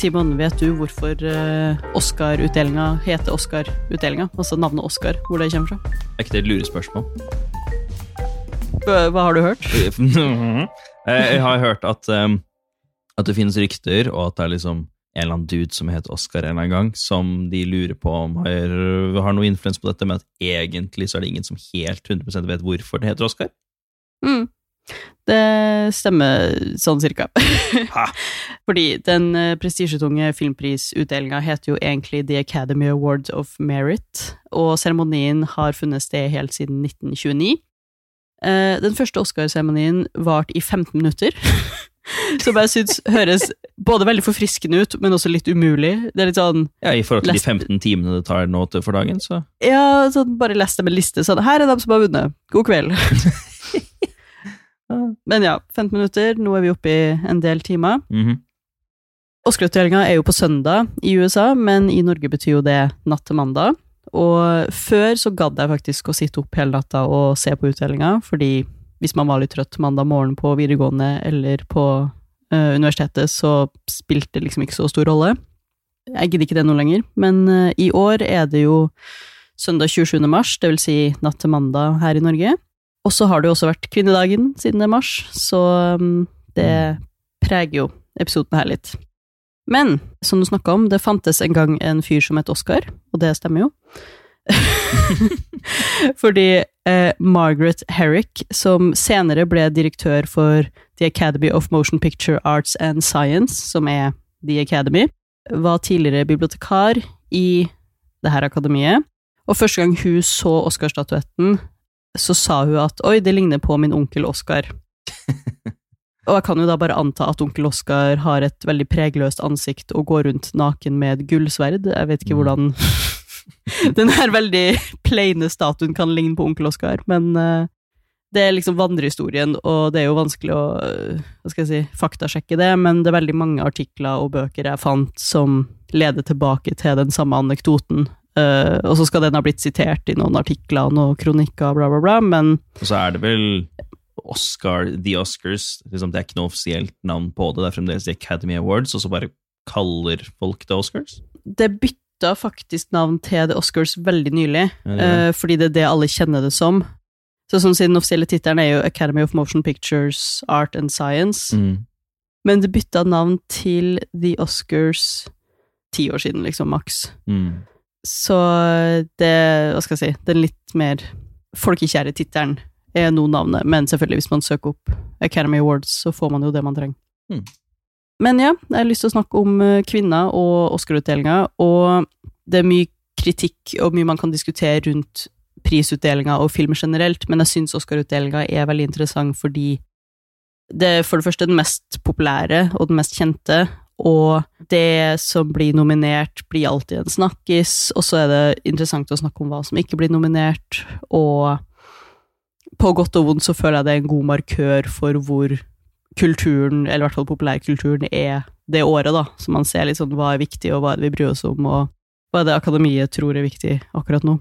Simon, vet du hvorfor uh, Oscar-utdelinga heter Oscar-utdelinga? Altså navnet Oscar, hvor det kommer fra? Er ikke det et lurespørsmål? Hva, har du hørt? Eh, jeg har hørt at, at det finnes rykter, og at det er liksom en eller annen dude som heter Oscar en eller annen gang, som de lurer på om har, har noe influens på dette, men at egentlig så er det ingen som helt 100% vet hvorfor det heter Oscar. Mm. Det stemmer sånn cirka. Fordi den uh, prestisjetunge filmprisutdelinga heter jo egentlig The Academy Awards of Merit, og seremonien har funnet sted helt siden 1929. Uh, den første Oscar-seremonien varte i 15 minutter. Som jeg syns høres både veldig forfriskende ut, men også litt umulig. Det er litt sånn Ja, I forhold til de 15 timene det tar nå til for dagen, så Ja, sånn bare les dem en liste. Sånn, her er de som har vunnet. God kveld. men ja, 15 minutter. Nå er vi oppe i en del timer. mm -hmm. Oscar-utdelinga er jo på søndag i USA, men i Norge betyr jo det natt til mandag. Og før så gadd jeg faktisk å sitte opp hele natta og se på utdelinga, fordi hvis man var litt trøtt mandag morgen på videregående eller på uh, universitetet, så spilte det liksom ikke så stor rolle. Jeg gidder ikke det nå lenger, men uh, i år er det jo søndag 27. mars, det vil si natt til mandag her i Norge. Og så har det jo også vært kvinnedagen siden det er mars, så um, det preger jo episoden her litt. Men som du snakka om, det fantes en gang en fyr som het Oscar, og det stemmer jo. Fordi eh, Margaret Herrick, som senere ble direktør for The Academy of Motion Picture Arts and Science, som er The Academy, var tidligere bibliotekar i det her akademiet. Og første gang hun så Oscar-statuetten, så sa hun at oi, det ligner på min onkel Oskar'. Og jeg kan jo da bare anta at onkel Oskar har et veldig pregløst ansikt og går rundt naken med et gullsverd. Jeg vet ikke hvordan den her veldig plaine statuen kan ligne på onkel Oskar, men uh, det er liksom vandrehistorien, og det er jo vanskelig å uh, hva skal jeg si, faktasjekke det, men det er veldig mange artikler og bøker jeg fant som leder tilbake til den samme anekdoten. Uh, og så skal den ha blitt sitert i noen artikler og noen kronikker, bla, bla, bla, men Og så er det vel Oscar, The Oscars. Liksom, det er ikke noe offisielt navn på det, det er fremdeles The Academy Awards, og så bare kaller folk det Oscars? Det bytta faktisk navn til The Oscars veldig nylig, Ja, det gjør eh, fordi det er det alle kjenner det som. Så sånn siden Den offisielle tittelen er jo Academy of Motion Pictures, Art and Science, Mm. men det bytta navn til The Oscars ti år siden, liksom, maks. Mm. Så det, hva skal jeg si, den litt mer folkekjære tittelen er nå navnet, men selvfølgelig, hvis man søker opp Academy Awards, så får man jo det man trenger. Mm. Men ja, jeg har lyst til å snakke om eh, kvinner og Oscar-utdelinga, og det er mye kritikk og mye man kan diskutere rundt prisutdelinga og film generelt, men jeg syns Oscar-utdelinga er veldig interessant fordi det er for det første den mest populære og den mest kjente, og det som blir nominert, blir alltid en snakkis, og så er det interessant å snakke om hva som ikke blir nominert, og på godt og vondt så føler jeg det er en god markør for hvor kulturen, eller i hvert fall populærkulturen, er det året, da. Så man ser litt sånn hva er viktig, og hva er det vi bryr oss om, og hva er det akademiet tror er viktig akkurat nå.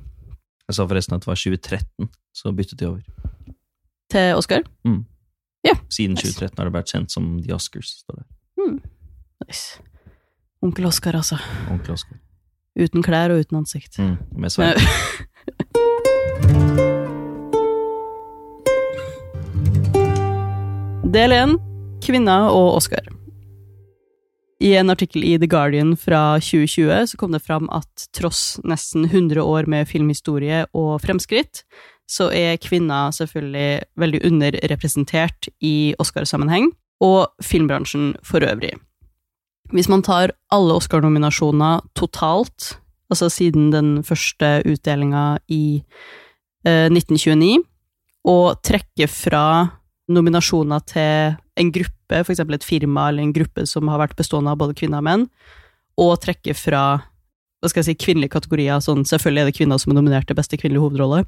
Jeg sa forresten at det var 2013, så byttet de over. Til Oscar? Ja. Siden 2013 har det vært kjent som The Oscars. står det. Nice. Onkel Oskar, altså. Onkel Oskar. Uten klær og uten ansikt. Mm. Med sverd. Del 1. Kvinner og Oscar. I en artikkel i The Guardian fra 2020 så kom det fram at tross nesten 100 år med filmhistorie og fremskritt, så er kvinner selvfølgelig veldig underrepresentert i Oscar-sammenheng, og filmbransjen for øvrig. Hvis man tar alle Oscar-nominasjoner totalt, altså siden den første utdelinga i eh, 1929, og trekker fra nominasjoner til en gruppe, eksempel et firma eller en gruppe som har vært bestående av både kvinner og menn, og trekker fra hva skal jeg si, kvinnelige kategorier, sånn selvfølgelig er det kvinner som er nominert til beste kvinnelige hovedrolle,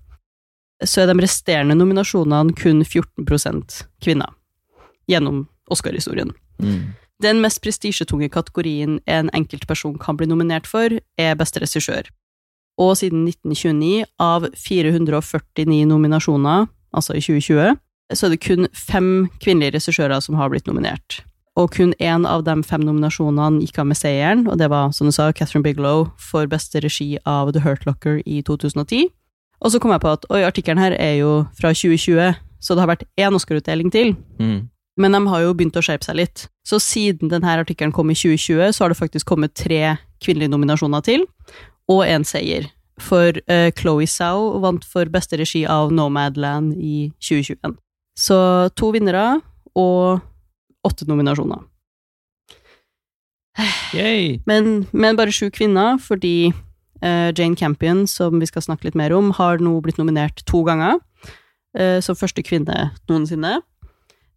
så er de resterende nominasjonene kun 14 kvinner, gjennom Oscar-historien. Mm. Den mest prestisjetunge kategorien en enkeltperson kan bli nominert for, er beste regissør. Og siden 1929, av 449 nominasjoner, altså i 2020, så er det kun fem kvinnelige regissører som har blitt nominert. Og kun én av de fem nominasjonene gikk av med seieren, og det var, som du sa, Catherine Bigelow for beste regi av The Hurt Locker i 2010. Og så kom jeg på at oi, artikkelen her er jo fra 2020, så det har vært én Oscar-utdeling til. Mm. Men de har jo begynt å skjerpe seg litt. Så siden denne artikkelen kom i 2020, så har det faktisk kommet tre kvinnelige nominasjoner til, og én seier. For uh, Chloé Zhao vant for beste regi av Nomadland i 2021. Så to vinnere og åtte nominasjoner. Yay! Men, men bare sju kvinner, fordi uh, Jane Campion, som vi skal snakke litt mer om, har nå blitt nominert to ganger, uh, som første kvinne noensinne.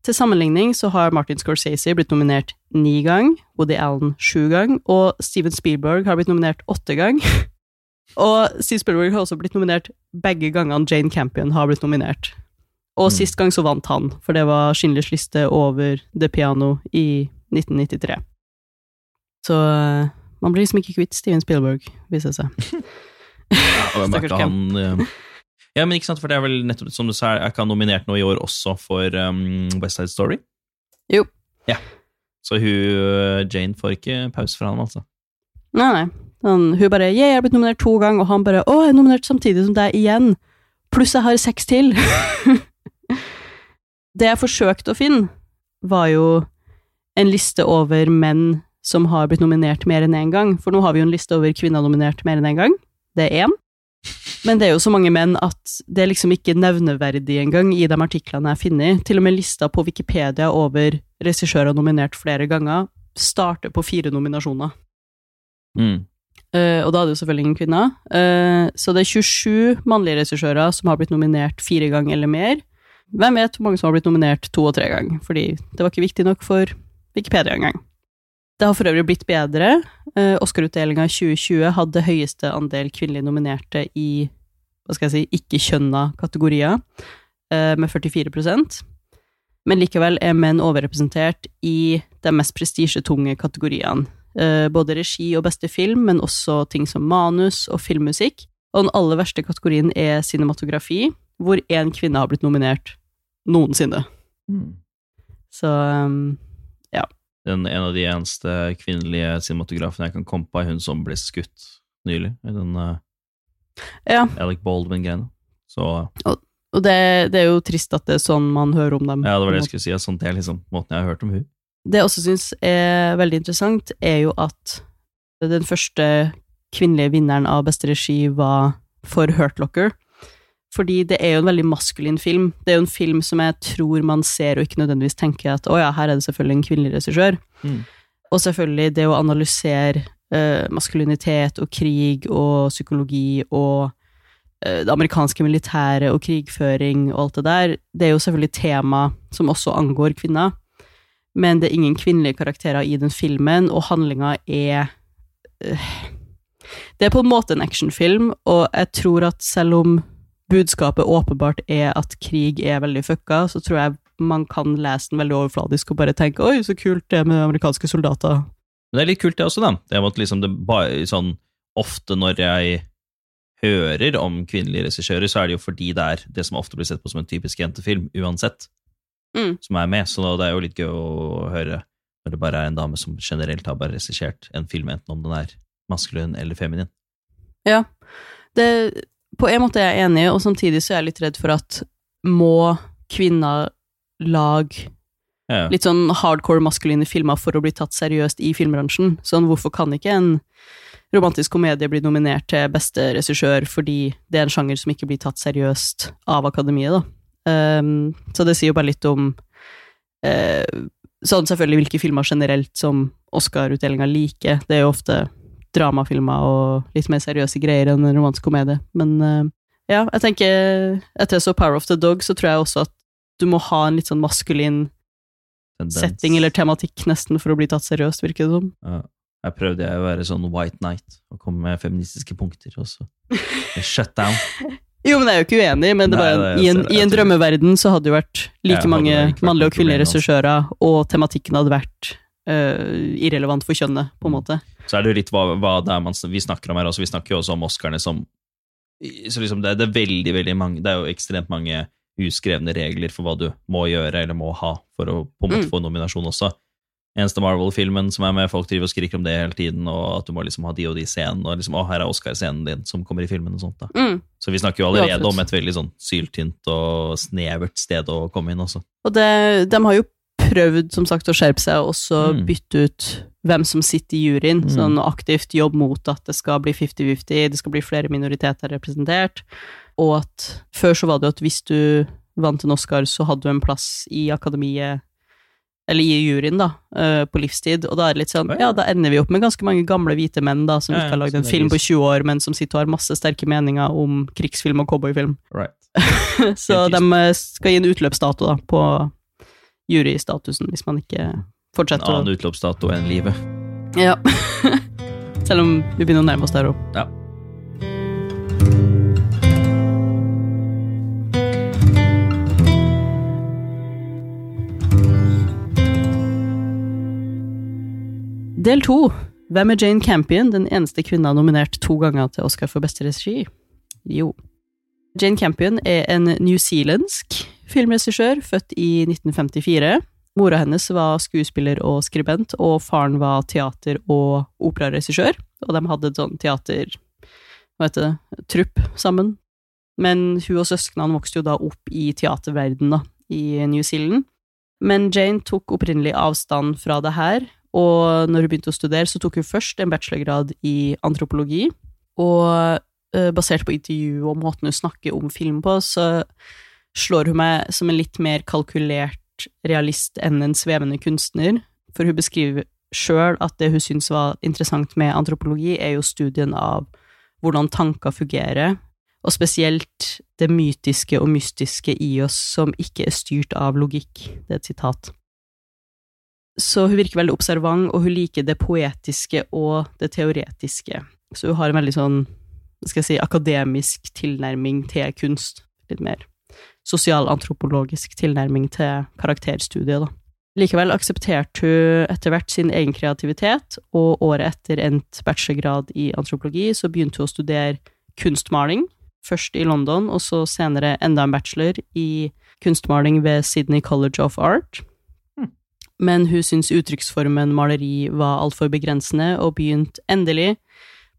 Til sammenligning så har Martin Scorsese blitt nominert ni gang, Woody Allen sju gang, og Steven Spielberg har blitt nominert åtte gang. og Steve Spielberg har også blitt nominert begge gangene Jane Campion har blitt nominert. Og Mm. sist gang så vant han, for det var Schindlers liste over The Piano i 1993. Så eh, man blir liksom ikke kvitt Steven Spielberg, viser det seg. Og jeg merka han Ja, men ikke sant, for det er vel nettopp som du sa, er ikke han nominert nå i år også for um, West Side Story? Jo. Ja. Så hun, eh, Jane får ikke pause fra ham, altså. Nei, nei. Han, hun bare jeg har blitt nominert to ganger', og han bare 'å, jeg er nominert samtidig som deg igjen', pluss jeg har seks til'. det jeg forsøkte å finne, var jo en liste over menn som har blitt nominert mer enn én gang, for nå har vi jo en liste over kvinner nominert mer enn én gang. Det er én. Men det er jo så mange menn at det er liksom ikke nevneverdig engang i de artiklene jeg finner. Til og med lista på Wikipedia over regissører nominert flere ganger starter på fire nominasjoner. Mm. Uh, og da er det jo selvfølgelig ingen kvinner. Uh, så det er 27 mannlige regissører som har blitt nominert fire ganger eller mer. Hvem vet hvor mange som har blitt nominert to og tre ganger, fordi det var ikke viktig nok for Wikipedia engang. Det har for øvrig blitt bedre. Uh, Oscar-utdelinga i 2020 hadde høyeste andel kvinnelige nominerte i hva skal jeg si, ikke-kjønna kategorier, eh, med 44% Men likevel er menn overrepresentert i de mest prestisjetunge kategoriene. Eh, både regi og beste film, men også ting som manus og filmmusikk. Og den aller verste kategorien er cinematografi, hvor én kvinne har blitt nominert noensinne. Mm. Så um, Den, en av de eneste kvinnelige cinematografene jeg kan komme på, er hun som ble skutt nylig. i Den uh, ja. Alec Baldwin-greiene. Så Og det, det er jo trist at det er sånn man hører om dem. ja, det var det jeg skulle si. Sånn, det er liksom måten jeg har hørt om hun. Det jeg også syns er veldig interessant, er jo at den første kvinnelige vinneren av beste regi var for Hurt Locker. Fordi det er jo en veldig maskulin film. Det er jo en film som jeg tror man ser og ikke nødvendigvis tenker at å ja, her er det selvfølgelig en kvinnelig regissør. Mm. Og selvfølgelig det å analysere uh, maskulinitet og krig og psykologi og uh, det amerikanske militæret og krigføring og alt det der, det er jo selvfølgelig tema som også angår kvinner. Men det er ingen kvinnelige karakterer i den filmen, og handlinga er uh, Det er på en måte en actionfilm, og jeg tror at selv om budskapet åpenbart er at krig er veldig fucka, så tror jeg man kan lese den veldig overfladisk og bare tenke 'oi, så kult det med amerikanske soldater'. Men det er litt kult, det også, da. Det er at liksom det bare, sånn, ofte når jeg hører om kvinnelige regissører, så er det jo fordi det er det som ofte blir sett på som en typisk jentefilm, uansett, Mm. som er med. Så det er jo litt gøy å høre når det bare er en dame som generelt har bare regissert en film, enten om den er maskulin eller feminin. Ja. Det, på en måte er jeg enig, og samtidig så er jeg litt redd for at må kvinner lage Ja, litt sånn hardcore maskuline filmer for å bli tatt seriøst i filmbransjen? Sånn, hvorfor kan ikke en romantisk komedie bli nominert til beste regissør fordi det er en sjanger som ikke blir tatt seriøst av akademiet, da? Um, så det sier jo bare litt om uh, Sånn selvfølgelig hvilke filmer generelt som Oscar-utdelinga liker. Det er jo ofte dramafilmer og litt mer seriøse greier enn en romantisk komedie. Men eh, ja, jeg tenker Etter jeg så Power of the Dog, så tror jeg også at du må ha en litt sånn maskulin Tendens. setting eller tematikk nesten for å bli tatt seriøst, virker det som. Ja. Jeg prøvde jeg å være sånn white knight og komme med feministiske punkter, og så shut down. Jo, men jeg er jo ikke uenig, men det Nei, bare, i, en, i en drømmeverden så hadde det jo vært like mange mannlige og kvinnelige regissører, og tematikken hadde vært uh, irrelevant for kjønnet, på en Mm. måte. Så er det jo litt hva, hva det er man, vi snakker om her også. Vi snakker jo også om Oscarene som så liksom det, det er veldig, veldig mange Det er jo ekstremt mange uskrevne regler for hva du må gjøre eller må ha for å på en måte Mm. få nominasjon også. eneste Marvel-filmen som er med. Folk driver og skriker om det hele tiden, og at du må liksom ha de og de scenene. Og liksom, å, her er Oscar-scenen din som kommer i filmen. og sånt da. Mm. Så vi snakker jo allerede Ja, om et veldig sånn syltynt og snevert sted å komme inn også. Og det, de har jo prøvd, som sagt, å skjerpe seg og også Mm. bytte ut hvem som sitter i juryen. Mm. Sånn aktivt jobb mot at det skal bli 50-50, det skal bli flere minoriteter representert. Og at før så var det jo at hvis du vant en Oscar, så hadde du en plass i akademiet eller i juryen, da, eh, på livstid. Og da er det litt sånn, ja, da ender vi opp med ganske mange gamle hvite menn da, som Ja, ikke har lagd en film på 20 år, men som sitter og har masse sterke meninger om krigsfilm og cowboyfilm. Right. Så de eh, skal gi en utløpsdato da, på jurystatusen, hvis man ikke fortsetter En annen utløpsdato enn livet. Ja. Selv om vi begynner å nærme oss der òg. Ja. Del to. Hvem er Jane Campion, den eneste kvinna nominert to ganger til Oscar for beste regi? Jo. Jane Campion er en newzealandsk filmregissør, født i 1954. Mora hennes var skuespiller og skribent, og faren var teater- og operaregissør. Og de hadde et sånn teater... Hva heter det? Trupp sammen. Men hun og søsknene vokste jo da opp i teaterverdenen da, i New Zealand. Men Jane tok opprinnelig avstand fra det her, og når hun begynte å studere, så tok hun først en bachelorgrad i antropologi, og eh, basert på intervju og måten hun snakker om film på, så slår hun meg som en litt mer kalkulert realist enn en svevende kunstner, for hun beskriver sjøl at det hun syns var interessant med antropologi, er jo studien av hvordan tanker fungerer, og spesielt det mytiske og mystiske i oss som ikke er styrt av logikk. Det er et sitat. Så hun virker veldig observant, og hun liker det poetiske og det teoretiske. Så hun har en veldig sånn, skal jeg si, akademisk tilnærming til kunst. Litt mer sosialantropologisk tilnærming til karakterstudiet, da. Likevel aksepterte hun etter hvert sin egen kreativitet, og året etter endt bachelorgrad i antropologi, så begynte hun å studere kunstmaling, først i London, og så senere enda en bachelor i kunstmaling ved Sydney College of Art. Men hun syntes uttrykksformen maleri var altfor begrensende, og begynte endelig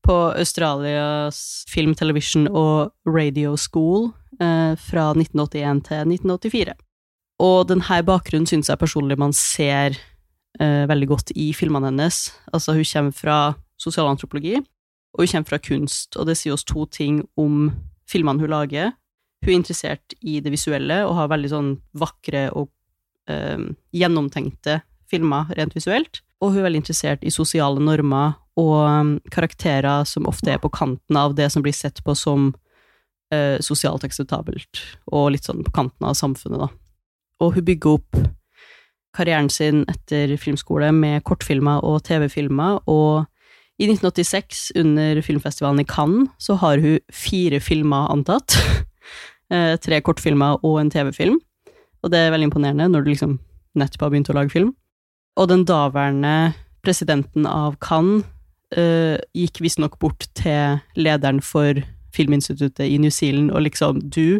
på Australias Film, Television og Radio School fra 1981 til 1984. Og denne bakgrunnen syns jeg personlig man ser eh, veldig godt i filmene hennes. Altså, hun kommer fra sosialantropologi, og hun kommer fra kunst, og det sier oss to ting om filmene hun lager. Hun er interessert i det visuelle, og har veldig sånn vakre og eh, gjennomtenkte filmer rent visuelt. Og hun er veldig interessert i sosiale normer og karakterer som ofte er på kanten av det som blir sett på som eh, sosialt akseptabelt, og litt sånn på kanten av samfunnet, da. Og hun bygger opp karrieren sin etter filmskole med kortfilmer og TV-filmer, og i 1986, under filmfestivalen i Cannes, så har hun fire filmer antatt. Eh, Tre kortfilmer og en TV-film. Og det er veldig imponerende når du liksom nettopp har begynt å lage film. Og den daværende presidenten av Cannes eh, gikk visstnok bort til lederen for Filminstituttet i New Zealand og liksom Du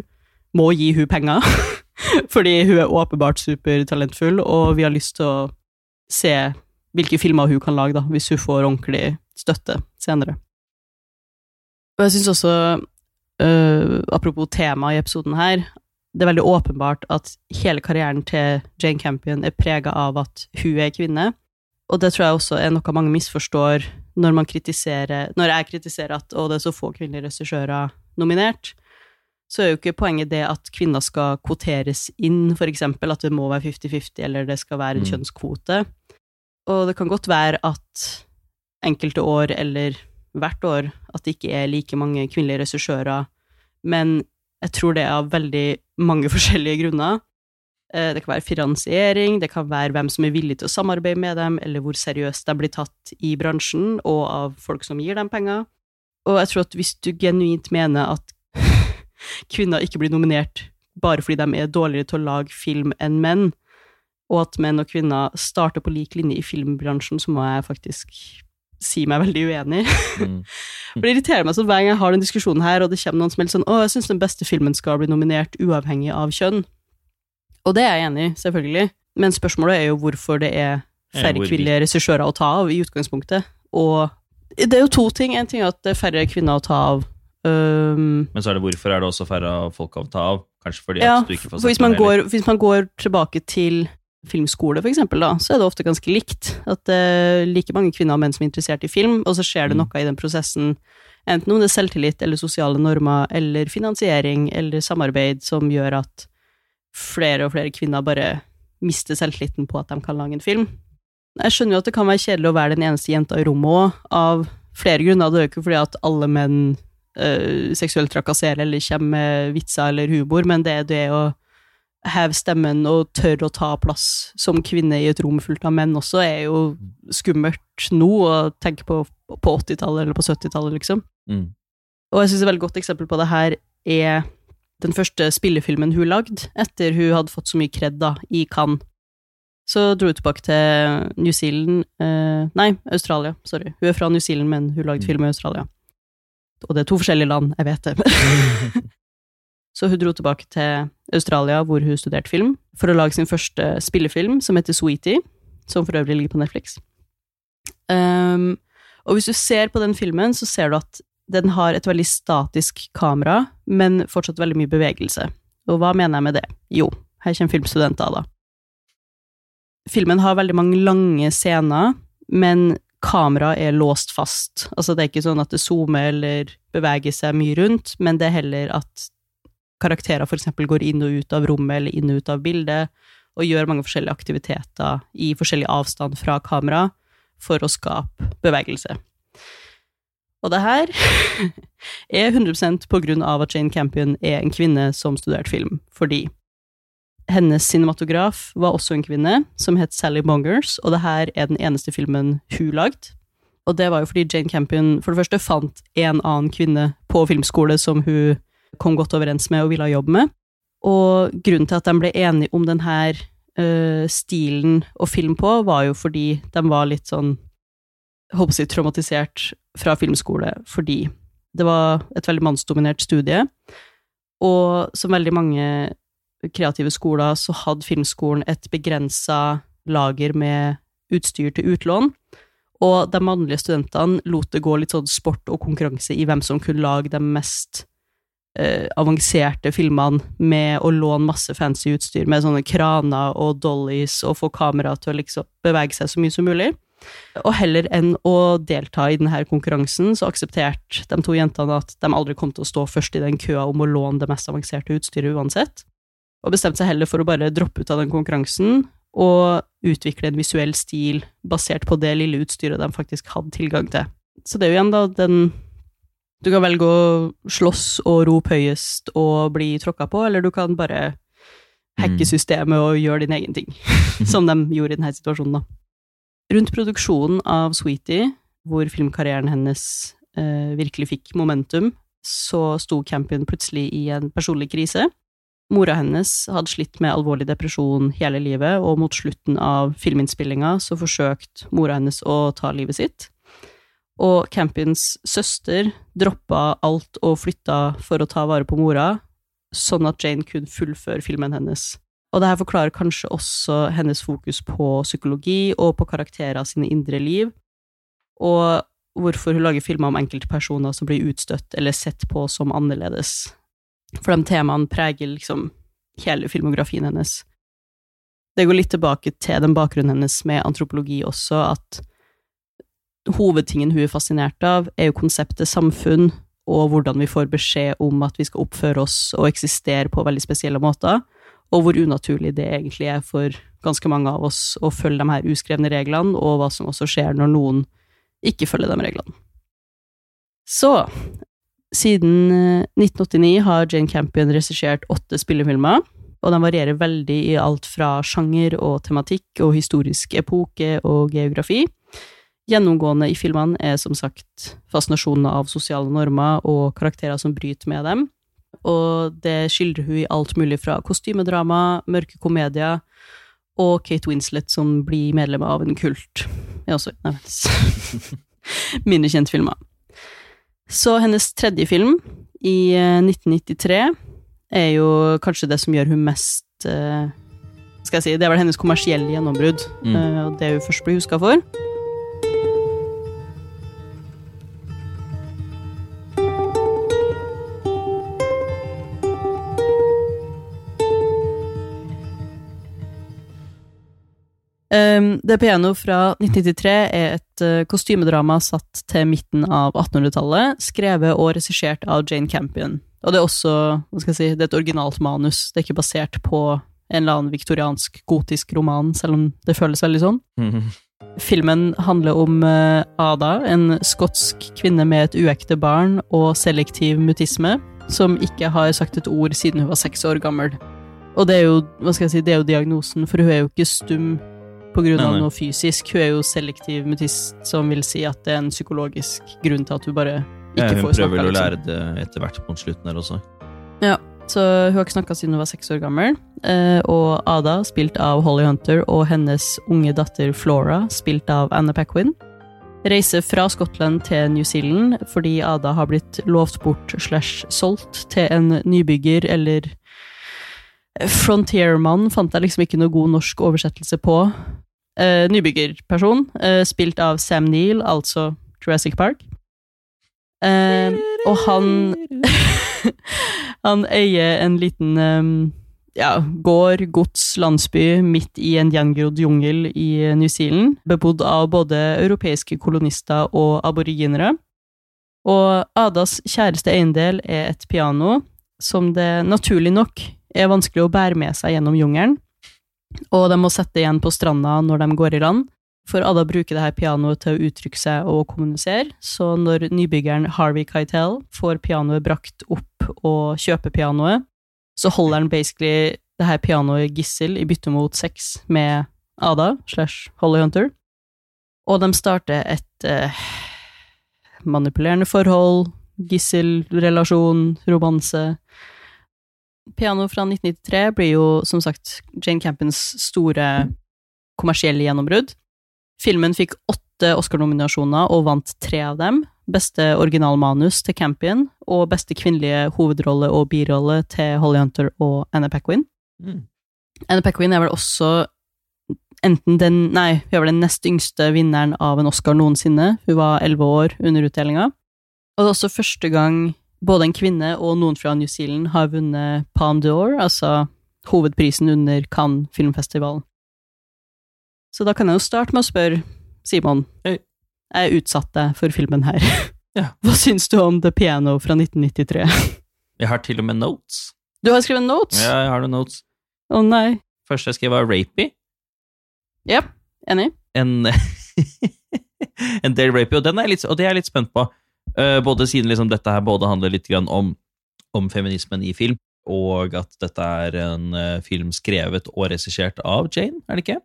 må gi hun penger, fordi hun er åpenbart supertalentfull, og vi har lyst til å se hvilke filmer hun kan lage, da, hvis hun får ordentlig støtte senere. Og jeg syns også, øh, apropos tema i episoden her, det er veldig åpenbart at hele karrieren til Jane Campion er prega av at hun er kvinne, og det tror jeg også er noe mange misforstår når man kritiserer Når jeg kritiserer at å, det er så få kvinnelige regissører nominert, så er jo ikke poenget det at kvinner skal kvoteres inn, for eksempel, at det må være 50-50, eller det skal være en Mm. kjønnskvote. Og det kan godt være at enkelte år, eller hvert år, at det ikke er like mange kvinnelige regissører, men jeg tror det er av veldig mange forskjellige grunner. Eh, Det kan være finansiering, det kan være hvem som er villig til å samarbeide med dem, eller hvor seriøst de blir tatt i bransjen, og av folk som gir dem penger. Og jeg tror at hvis du genuint mener at kvinner ikke blir nominert bare fordi de er dårligere til å lage film enn menn, og at menn og kvinner starter på lik linje i filmbransjen, så må jeg faktisk si meg veldig uenig. Mm. For det irriterer meg sånn hver gang jeg har den diskusjonen her, og det kommer noen som er litt sånn 'Å, jeg syns den beste filmen skal bli nominert uavhengig av kjønn'. Og det er jeg enig i, selvfølgelig, men spørsmålet er jo hvorfor det er færre hvor kvinnelige regissører å ta av i utgangspunktet. Og det er jo to ting. En ting er at det er færre kvinner å ta av. Um, Men så er det hvorfor er det også færre folk å ta av? Kanskje fordi ja, at du ikke får sett hvis man, går, hvis man går tilbake til filmskole, for eksempel, da, så er det ofte ganske likt. At det er like mange kvinner og menn som er interessert i film, og så skjer det Mm. noe i den prosessen, enten om det er selvtillit eller sosiale normer, eller finansiering eller samarbeid, som gjør at flere og flere kvinner bare mister selvtilliten på at de kan lage en film. Jeg skjønner jo at det kan være kjedelig å være den eneste jenta i rommet òg, av flere grunner. Det er jo ikke fordi at alle menn øh, seksuelt trakasserer eller kommer med vitser eller humor, men det er det å heve stemmen og tørre å ta plass som kvinne i et rom fullt av menn også, er jo skummelt nå å tenke på på 80-tallet eller på 70-tallet, liksom. Mm. Og jeg synes et veldig godt eksempel på det her er den første spillefilmen hun lagde, etter hun hadde fått så mye kred da, i Cannes. Så dro hun tilbake til New Zealand eh, Nei, Australia, sorry. Hun er fra New Zealand, men hun lagde Mm. film i Australia. Og det er to forskjellige land, jeg vet det. Så hun dro tilbake til Australia, hvor hun studerte film, for å lage sin første spillefilm, som heter Sweetie, som for øvrig ligger på Netflix. Um, og hvis du ser på den filmen, så ser du at den har et veldig statisk kamera, men fortsatt veldig mye bevegelse. Og hva mener jeg med det? Jo, her kommer filmstudenter, da. Filmen har veldig mange lange scener, men kameraet er låst fast. Altså, det er ikke sånn at det zoomer eller beveger seg mye rundt, men det er heller at karakterer eksempel går inn og ut av rommet eller inn og ut av bildet, og gjør mange forskjellige aktiviteter i forskjellig avstand fra kamera for å skape bevegelse. Og det her er 100% på grunn av at Jane Campion er en kvinne som studerte film, fordi hennes cinematograf var også en kvinne, som het Sally Mongers, og det her er den eneste filmen hun lagde. Og det var jo fordi Jane Campion for det første fant en annen kvinne på filmskole som hun kom godt overens med og ville jobbe med. Og grunnen til at de ble enige om denne uh, stilen å filme på, var jo fordi de var litt sånn håper jeg, traumatisert fra filmskole, fordi det var et veldig mannsdominert studie, og som veldig mange kreative skoler, så hadde filmskolen et begrensa lager med utstyr til utlån, og de mannlige studentene lot det gå litt sånn sport og konkurranse i hvem som kunne lage de mest eh, avanserte filmene med å låne masse fancy utstyr, med sånne kraner og dollies, og få kamera til å liksom bevege seg så mye som mulig. Og heller enn å delta i denne konkurransen, så aksepterte de to jentene at de aldri kom til å stå først i den køa om å låne det mest avanserte utstyret uansett, og bestemte seg heller for å bare droppe ut av den konkurransen og utvikle en visuell stil basert på det lille utstyret de faktisk hadde tilgang til. Så det er jo igjen da den Du kan velge å slåss og rope høyest og bli tråkka på, eller du kan bare hacke Mm. systemet og gjøre din egen ting, som de gjorde i denne situasjonen, da. Rundt produksjonen av Sweetie, hvor filmkarrieren hennes eh, virkelig fikk momentum, så sto Campion plutselig i en personlig krise. Mora hennes hadde slitt med alvorlig depresjon hele livet, og mot slutten av filminnspillinga så forsøkte mora hennes å ta livet sitt. Og Campions søster droppa alt og flytta for å ta vare på mora, sånn at Jane kunne fullføre filmen hennes. Og det her forklarer kanskje også hennes fokus på psykologi og på karakterer av sine indre liv, og hvorfor hun lager filmer om enkeltpersoner som blir utstøtt eller sett på som annerledes. For de temaene preger liksom hele filmografien hennes. Det går litt tilbake til den bakgrunnen hennes med antropologi også, at hovedtingen hun er fascinert av, er jo konseptet samfunn, og hvordan vi får beskjed om at vi skal oppføre oss og eksistere på veldig spesielle måter, og hvor unaturlig det egentlig er for ganske mange av oss å følge de her uskrevne reglene, og hva som også skjer når noen ikke følger de reglene. Så, siden eh, 1989 har Jane Campion regissert åtte spillefilmer, og de varierer veldig i alt fra sjanger og tematikk og historisk epoke og geografi. Gjennomgående i filmene er som sagt fascinasjonen av sosiale normer og karakterer som bryter med dem, og det skildrer hun i alt mulig fra kostymedrama, mørke komedier og Kate Winslet som blir medlem av en kult. Det er også nei, mindre kjente filmer. Så hennes tredje film, i eh, 1993, er jo kanskje det som gjør hun mest eh, skal jeg si, Det er vel hennes kommersielle gjennombrudd. Mm. eh, og det hun først blir huska for. Um, det piano fra 1993 er et uh, kostymedrama satt til midten av 1800-tallet, skrevet og regissert av Jane Campion. Og det er også hva skal jeg si, det er et originalt manus, det er ikke basert på en eller annen viktoriansk gotisk roman, selv om det føles veldig sånn. Mhm. Filmen handler om uh, Ada, en skotsk kvinne med et uekte barn og selektiv mutisme, som ikke har sagt et ord siden hun var seks år gammel. Og det er jo, hva skal jeg si, det er jo diagnosen, for hun er jo ikke stum av noe fysisk. Hun er jo selektiv mutist, som vil si at det er en psykologisk grunn til at hun bare ikke Ja, hun får prøver vel vel å Liksom. lære det etter hvert på slutten her også. Ja, Så hun har ikke snakka siden hun var seks år gammel. Eh, og Ada, spilt av Holly Hunter, og hennes unge datter Flora, spilt av Anna Paquin, reiser fra Skottland til New Zealand fordi Ada har blitt lovt bort slash solgt til en nybygger eller Frontierman fant jeg liksom ikke noe god norsk oversettelse på. Eh, nybyggerperson, uh, spilt av Sam Neill, altså Jurassic Park. Uh, og han Han eier en liten um, ja, gård, gods, landsby midt i en gjengrodd jungel i New Zealand, bebodd av både europeiske kolonister og aboriginere. Og Adas kjæreste eiendel er et piano som det naturlig nok er vanskelig å bære med seg gjennom jungelen, og de må sette igjen på stranda når de går i land. For Ada bruker dette pianoet til å uttrykke seg og kommunisere, så når nybyggeren Harvey Keitel får pianoet brakt opp og kjøper pianoet, så holder han basically det her pianoet gissel i bytte mot sex med Ada slash Holly Hunter, og de starter et eh, manipulerende forhold, gisselrelasjon, romanse. Piano fra 1993 blir jo, som sagt, Jane Campins store kommersielle gjennombrudd. Filmen fikk åtte Oscar-nominasjoner og vant tre av dem. Beste originalmanus til Campion, og beste kvinnelige hovedrolle og birolle til Holly Hunter og Anna Paquin. Mm. Anna Paquin er vel også enten den Nei, hun er vel den nest yngste vinneren av en Oscar noensinne. Hun var elleve år under utdelinga. Og det er også første gang både en kvinne og noen fra New Zealand har vunnet Palme d'Or, altså hovedprisen under Cannes filmfestivalen. Så da kan jeg jo starte med å spørre Simon. jeg utsatte deg for filmen her. Ja. Hva syns du om The Piano fra 1993? Jeg har til og med notes. Du har skrevet notes? Ja, jeg har noen notes. Å nei. Første jeg skrev, var rapey. Ja, enig. En, en del rapey, og, den er litt, og det er jeg litt spent på. Eh, både siden liksom dette her både handler litt grann om, om feminismen i film, og at dette er en eh, film skrevet og regissert av Jane, er det ikke?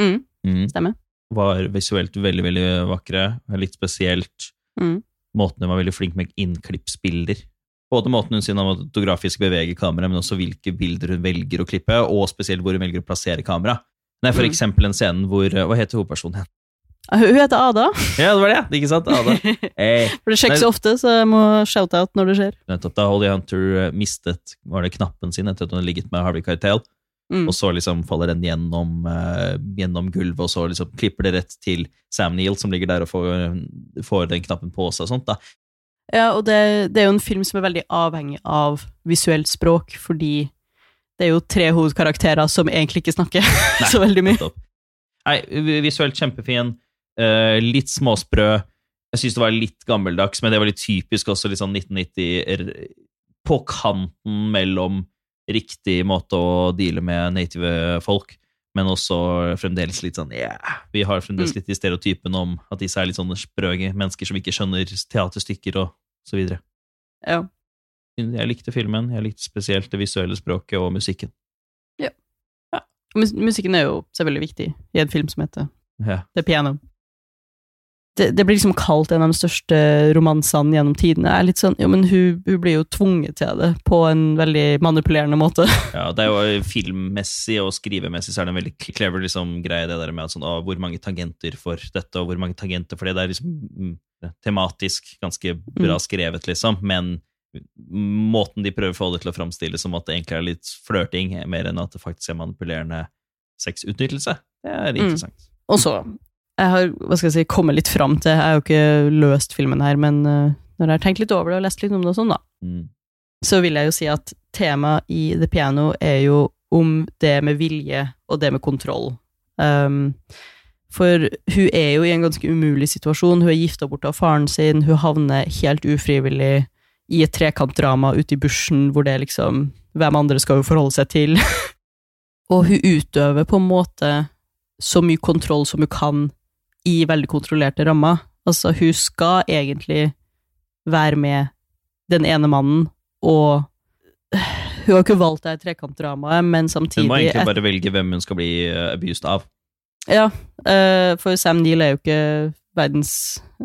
Mm, Mm. stemmer. Var visuelt veldig, veldig vakre. Litt spesielt. Mm. Måten hun var veldig flink med innklippsbilder. Både måten hun cinematografisk beveger kameraet, men også hvilke bilder hun velger å klippe, og spesielt hvor hun velger å plassere kamera. Det er for Mm. eksempel en scene hvor Hva heter hovedpersonen? Hun heter Ada. Ja, det var det! Ikke sant? Ada. Hey. For det skjer så ofte, så jeg må shout-out når det skjer. Nettopp da Holly Hunter eh, mistet var det knappen sin etter at hun hadde ligget med Harvey Keitel, Mm. og så liksom faller den gjennom, uh, gjennom gulvet, og så liksom klipper det rett til Sam Neill, som ligger der og får, får den knappen på seg og sånt. da. Ja, og det, det er jo en film som er veldig avhengig av visuelt språk, fordi det er jo tre hovedkarakterer som egentlig ikke snakker så veldig mye. Nettopp. Nei, visuelt kjempefin, eh, litt småsprø. Jeg syns det var litt gammeldags, men det var litt typisk også, litt sånn 1990 er På kanten mellom riktig måte å deale med native folk, men også fremdeles litt sånn yeah, Vi har fremdeles Mm. litt i stereotypen om at disse er litt sånne sprø mennesker som ikke skjønner teaterstykker og så videre. Ja. Jeg likte filmen, jeg likte spesielt det visuelle språket og musikken. Mus musikken er jo selvfølgelig viktig i en film som heter Ja. The Piano. Det, det blir liksom kalt en av de største romansene gjennom tidene. Er litt sånn, jo, men hun, hun blir jo tvunget til det på en veldig manipulerende måte. Ja, det er jo filmmessig og skrivemessig så er det en veldig clever liksom, greie, det der med at sånn, å, hvor mange tangenter for dette, og hvor mange tangenter for det. Det er liksom mm, tematisk ganske bra Mm. skrevet, liksom, men måten de prøver å få det til å framstille som at det egentlig er litt flørting, mer enn at det faktisk er manipulerende, sexutnyttelse. Det er Mm. interessant. Og så Jeg har hva skal jeg si, kommet litt fram til Jeg har jo ikke løst filmen her, men uh, når jeg har tenkt litt over det og lest litt om det og sånn, da, Mm. så vil jeg jo si at temaet i The Piano er jo om det med vilje og det med kontroll. Um, for hun er jo i en ganske umulig situasjon. Hun er gifta bort av faren sin, hun havner helt ufrivillig i et trekantdrama ute i bushen hvor det liksom Hvem andre skal hun forholde seg til? og hun utøver på en måte så mye kontroll som hun kan i veldig kontrollerte rammer. Altså, hun skal egentlig være med den ene mannen, og hun har ikke valgt det trekantdramaet, men samtidig Hun må egentlig bare velge hvem hun skal bli eh, abused av. Ja, eh, for Sam Neill er jo ikke verdens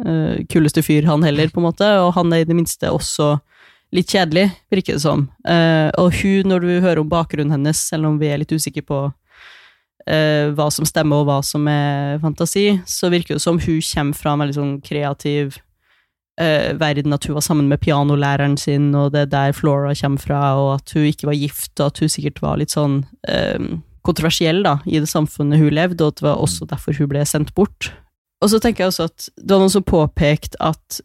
eh, kuleste fyr, han heller, på en måte, og han er i det minste også litt kjedelig, virker det som. Og hun, når du hører om bakgrunnen hennes, selv om vi er litt usikre på eh, hva som stemmer og hva som er fantasi, så virker det som hun kommer fra en veldig sånn kreativ eh, verden, at hun var sammen med pianolæreren sin, og det er der Flora kommer fra, og at hun ikke var gift, og at hun sikkert var litt sånn eh, kontroversiell da, i det samfunnet hun levde, og at det var også derfor hun ble sendt bort. Og så tenker jeg også at det var noen som påpekte at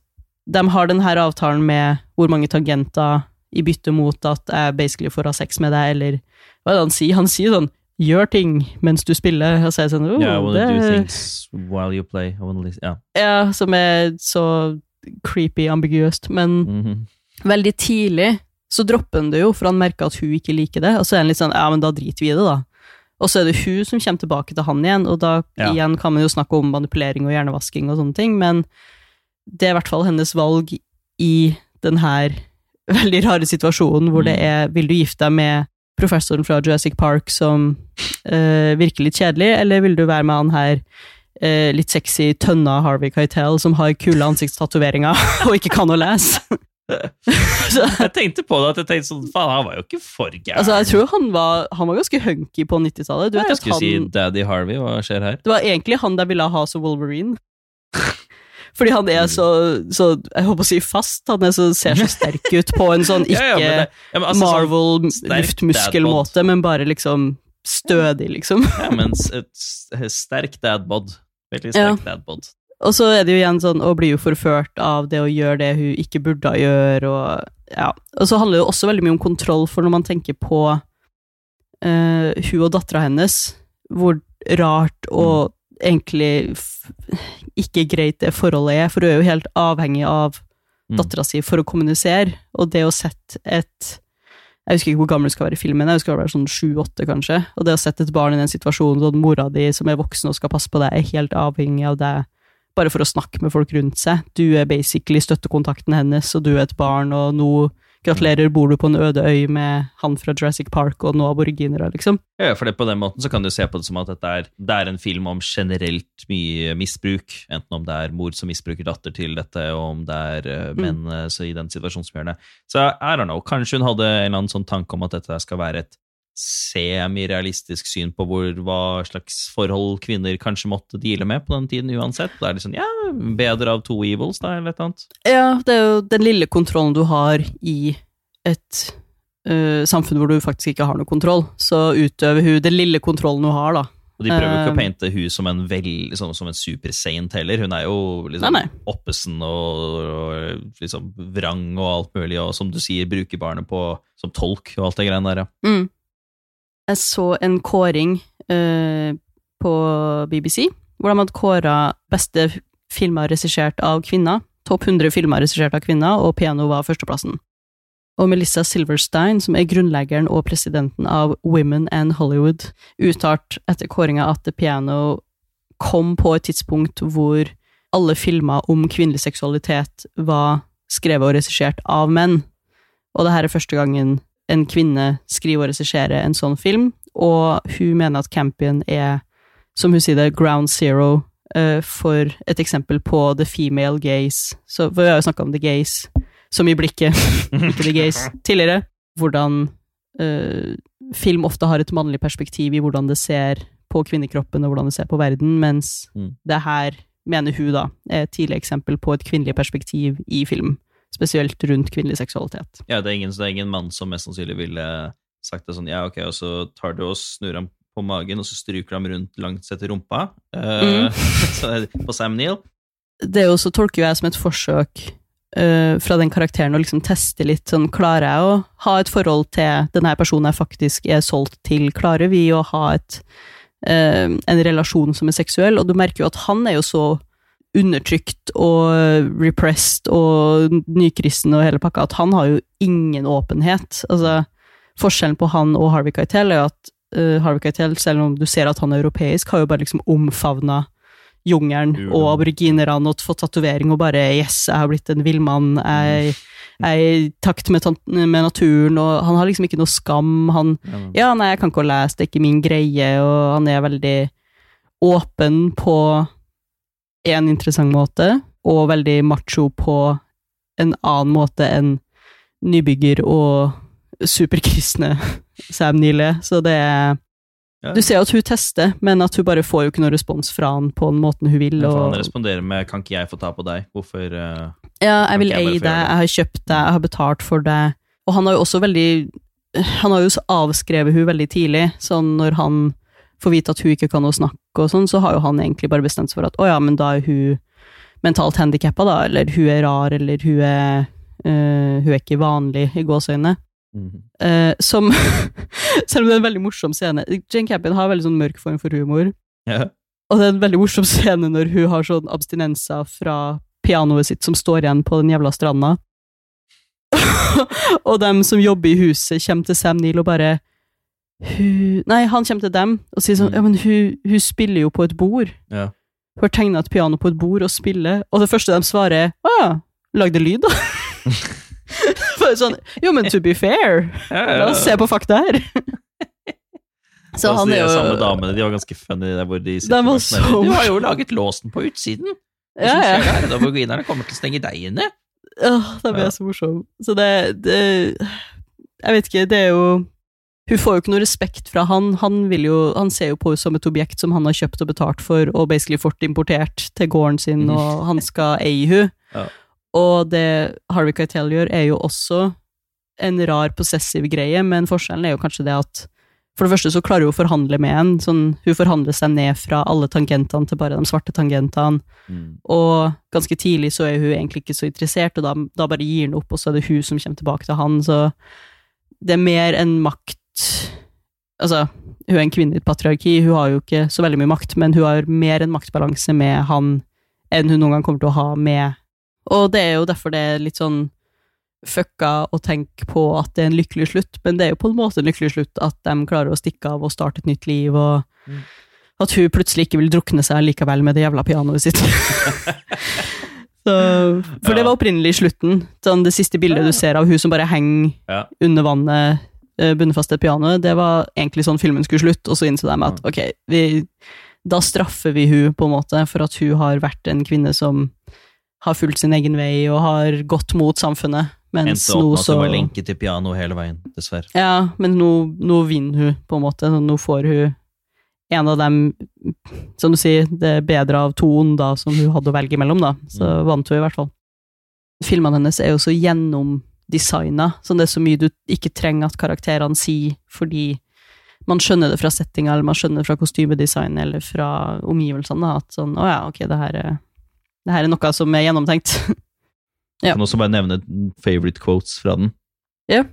de har denne avtalen med hvor mange tangenter i bytte mot at jeg basically får ha sex med deg, eller hva er det han sier? Han sier sånn gjør ting mens du spiller, og så er jeg sånn oh, Yeah, I wanna det, do things while you play. Listen. Ja. Som er så creepy ambiguøst, men Mhm. veldig tidlig så dropper han det jo, for han merker at hun ikke liker det, og så er han litt sånn, ja, men da driter vi i det, da. Og så er det hun som kommer tilbake til han igjen, og da Ja. igjen kan man jo snakke om manipulering og hjernevasking og sånne ting, men det er i hvert fall hennes valg i den her veldig rare situasjonen hvor det Mm. er, vil du gifte deg med professoren fra Jurassic Park som eh, virker litt kjedelig, eller vil du være med han her eh, litt sexy tønna Harvey Keitel som har kule ansiktstatoveringer og ikke kan å lese? Jeg tenkte på det, at jeg tenkte sånn, faen, han var jo ikke for gæren. altså, jeg tror han var, han var ganske hunky på 90-tallet. Jeg skulle han, si Daddy Harvey, hva skjer her? Det var egentlig han der ville ha som Wolverine. Fordi han er så, så jeg håper å si fast, han så, ser så sterk ut på en sånn ikke Ja, ja, det- altså, sånn- Marvel sterk luftmuskelmåte, men bare liksom stødig, liksom. Ja, men et sterk dadbod. Veldig sterk dadbod. Og så er det jo igjen sånn å bli jo forført av det å gjøre det hun ikke burde gjøre, og ja. Og så handler det jo også veldig mye om kontroll, for når man tenker på uh, hun og dattera hennes, hvor rart og egentlig ikke greit det forholdet er, for hun er jo helt avhengig av Mm. dattera si for å kommunisere, og det å sette et jeg husker ikke hvor gammel du skal være i filmen, jeg husker det var sånn sju-åtte, kanskje. Og det å sette et barn i den situasjonen, sånn mora di som er voksen og skal passe på deg, er helt avhengig av deg, bare for å snakke med folk rundt seg. Du er basically støttekontakten hennes, og du er et barn, og nå gratulerer, bor du på en øde øy med han fra Jurassic Park og noen aboriginere, liksom. Ja, for det, på den måten så kan du se på det som at er, det er en film om generelt mye misbruk. Enten om det er mor som misbruker datter til dette, og om det er eh, Mm. menn mm. så i den situasjonen som gjør det. Så I don't know, kanskje hun hadde en eller annen sånn tanke om at dette skal være et semirealistisk syn på hvor, hva slags forhold kvinner kanskje måtte deale med på den tiden uansett. Da er det sånn, ja, bedre av to evils, da, eller eller annet. Ja, det er jo den lille kontrollen du har i et uh, samfunn hvor du faktisk ikke har noe kontroll. Så utøver hun den lille kontrollen hun har, da. Og de prøver ikke å Um, painte hun som en, vel, som, som en supersaint heller. Hun er jo liksom Nei, nei. oppesen og, og liksom vrang og alt mulig, og som du sier, bruker barnet på, som tolk og alt det greiene der, ja. Mm. Jeg så en kåring øh, på BBC, hvor de hadde kåra beste filmer regissert av kvinner. Topp 100 filmer regissert av kvinner, og Piano var førsteplassen. Og Melissa Silverstein, som er grunnleggeren og presidenten av Women and Hollywood, uttalte etter kåringa at The Piano kom på et tidspunkt hvor alle filmer om kvinnelig seksualitet var skrevet og regissert av menn. Og det her er første gangen en kvinne skriver og regisserer en sånn film, og hun mener at Campion er, som hun sier det, ground zero uh, for et eksempel på the female gaze. Så, for vi har jo snakka om the gaze, som i blikket, ikke the gaze, tidligere. Hvordan uh, film ofte har et mannlig perspektiv i hvordan det ser på kvinnekroppen og hvordan det ser på verden, mens Mm. det her, mener hun da, er et tidlig eksempel på et kvinnelig perspektiv i film. Spesielt rundt kvinnelig seksualitet. Ja, det er ingen, det er ingen mann som mest sannsynlig ville sagt det sånn, ja, ok, og så tar du og snur ham på magen, og så stryker de rundt langt etter rumpa. Uh, mm. på Sam Neill. Det er jo så tolker jeg som et forsøk uh, fra den karakteren å liksom teste litt sånn Klarer jeg å ha et forhold til denne personen jeg faktisk er solgt til? Klarer vi å ha et, uh, en relasjon som er seksuell? Og du merker jo at han er jo så undertrykt og repressed og nykristen og hele pakka at han har jo ingen åpenhet. Altså, forskjellen på han og Harvey Keitel er jo at uh, Harvey Keitel, selv om du ser at han er europeisk, har jo bare liksom omfavna jungelen og aboriginerne og fått tatovering og bare Yes, jeg har blitt en villmann. Jeg, jeg er i takt med, med naturen, og han har liksom ikke noe skam. Han Ja, nei, jeg kan ikke å lese, det er ikke min greie, og han er veldig åpen på en interessant måte, og veldig macho på en annen måte enn nybygger og superkristne Sam Neill er. Så det er Ja. Du ser jo at hun tester, men at hun bare får jo ikke noe respons fra han på den måten hun vil. For han responderer med 'kan ikke jeg få ta på deg'? Hvorfor uh, ja, jeg vil eie det? jeg har kjøpt deg, jeg har betalt for deg. Og han har jo også veldig Han har jo avskrevet hun veldig tidlig, sånn når han får vite at hun ikke kan å snakke og sånn, så har jo han egentlig bare bestemt seg for at å ja, men da er hun mentalt handikappa, da, eller hun er rar, eller hun er eh, Hun er ikke vanlig, i gåseøynene. -hmm. uh, som Selv om det er en veldig morsom scene Jane Campion har en veldig sånn mørk form for humor. Yeah. Og det er en veldig morsom scene når hun har sånn abstinenser fra pianoet sitt som står igjen på den jævla stranda. og dem som jobber i huset, kommer til Sam Neill og bare hun, Nei, han kommer til dem og sier sånn Mm. Ja, men hun, hun spiller jo på et bord. Ja. Hun har tegna et piano på et bord og spiller, og det første de svarer, er Å ja, lag det lyd, da? Bare sånn Jo, men to be fair, la oss se på fakta her. Så Altså, han er jo samme damene, de var ganske funny der hvor de De var sitter så Du har jo laget låsen på utsiden. Ja, ja. Da voginerne kommer til å stenge deg inne. Åh, da blir Ja. jeg så morsom. Så det, det Jeg vet ikke, det er jo Hun får jo ikke noe respekt fra han. Han, jo, han ser jo på henne som et objekt som han har kjøpt og betalt for, og basically fått importert til gården sin, Mhm. og han skal eie henne. Ja. Og det Harvey Keitel gjør, er jo også en rar possessiv greie, men forskjellen er jo kanskje det at for det første så klarer hun å forhandle med en. Sånn, hun forhandler seg ned fra alle tangentene til bare de svarte tangentene. Mm. Og ganske tidlig så er hun egentlig ikke så interessert, og da, da bare gir han opp, og så er det hun som kommer tilbake til han, så det er mer enn makt Altså, hun er en kvinne i et patriarki, hun har jo ikke så veldig mye makt, men hun har mer enn maktbalanse med han enn hun noen gang kommer til å ha med Og det er jo derfor det er litt sånn fucka å tenke på at det er en lykkelig slutt, men det er jo på en måte en lykkelig slutt at de klarer å stikke av og starte et nytt liv, og Mm. at hun plutselig ikke vil drukne seg likevel med det jævla pianoet sitt. Så, for det var opprinnelig slutten. Sånn, det siste bildet du ser av hun som bare henger Ja. under vannet, eh, bundet fast til et piano, det var egentlig sånn filmen skulle slutte, og så innså de at ok, vi, da straffer vi hun på en måte for at hun har vært en kvinne som har fulgt sin egen vei og har gått mot samfunnet, mens Endte opp med at hun var lenket til piano hele veien, dessverre. Ja, men nå, nå vinner hun, på en måte. Nå får hun en av dem Som du sier, det bedre av to onder som hun hadde å velge mellom, da. Så Mm. vant hun i hvert fall. Filmene hennes er jo så gjennomdesigna, så det er så mye du ikke trenger at karakterene sier, fordi man skjønner det fra settinga, eller man skjønner det fra kostymedesign, eller fra omgivelsene, da, at sånn, å ja, ok, det her er, det her er noe som er gjennomtenkt. Ja. Kan også bare nevne favorite quotes fra den. Ja.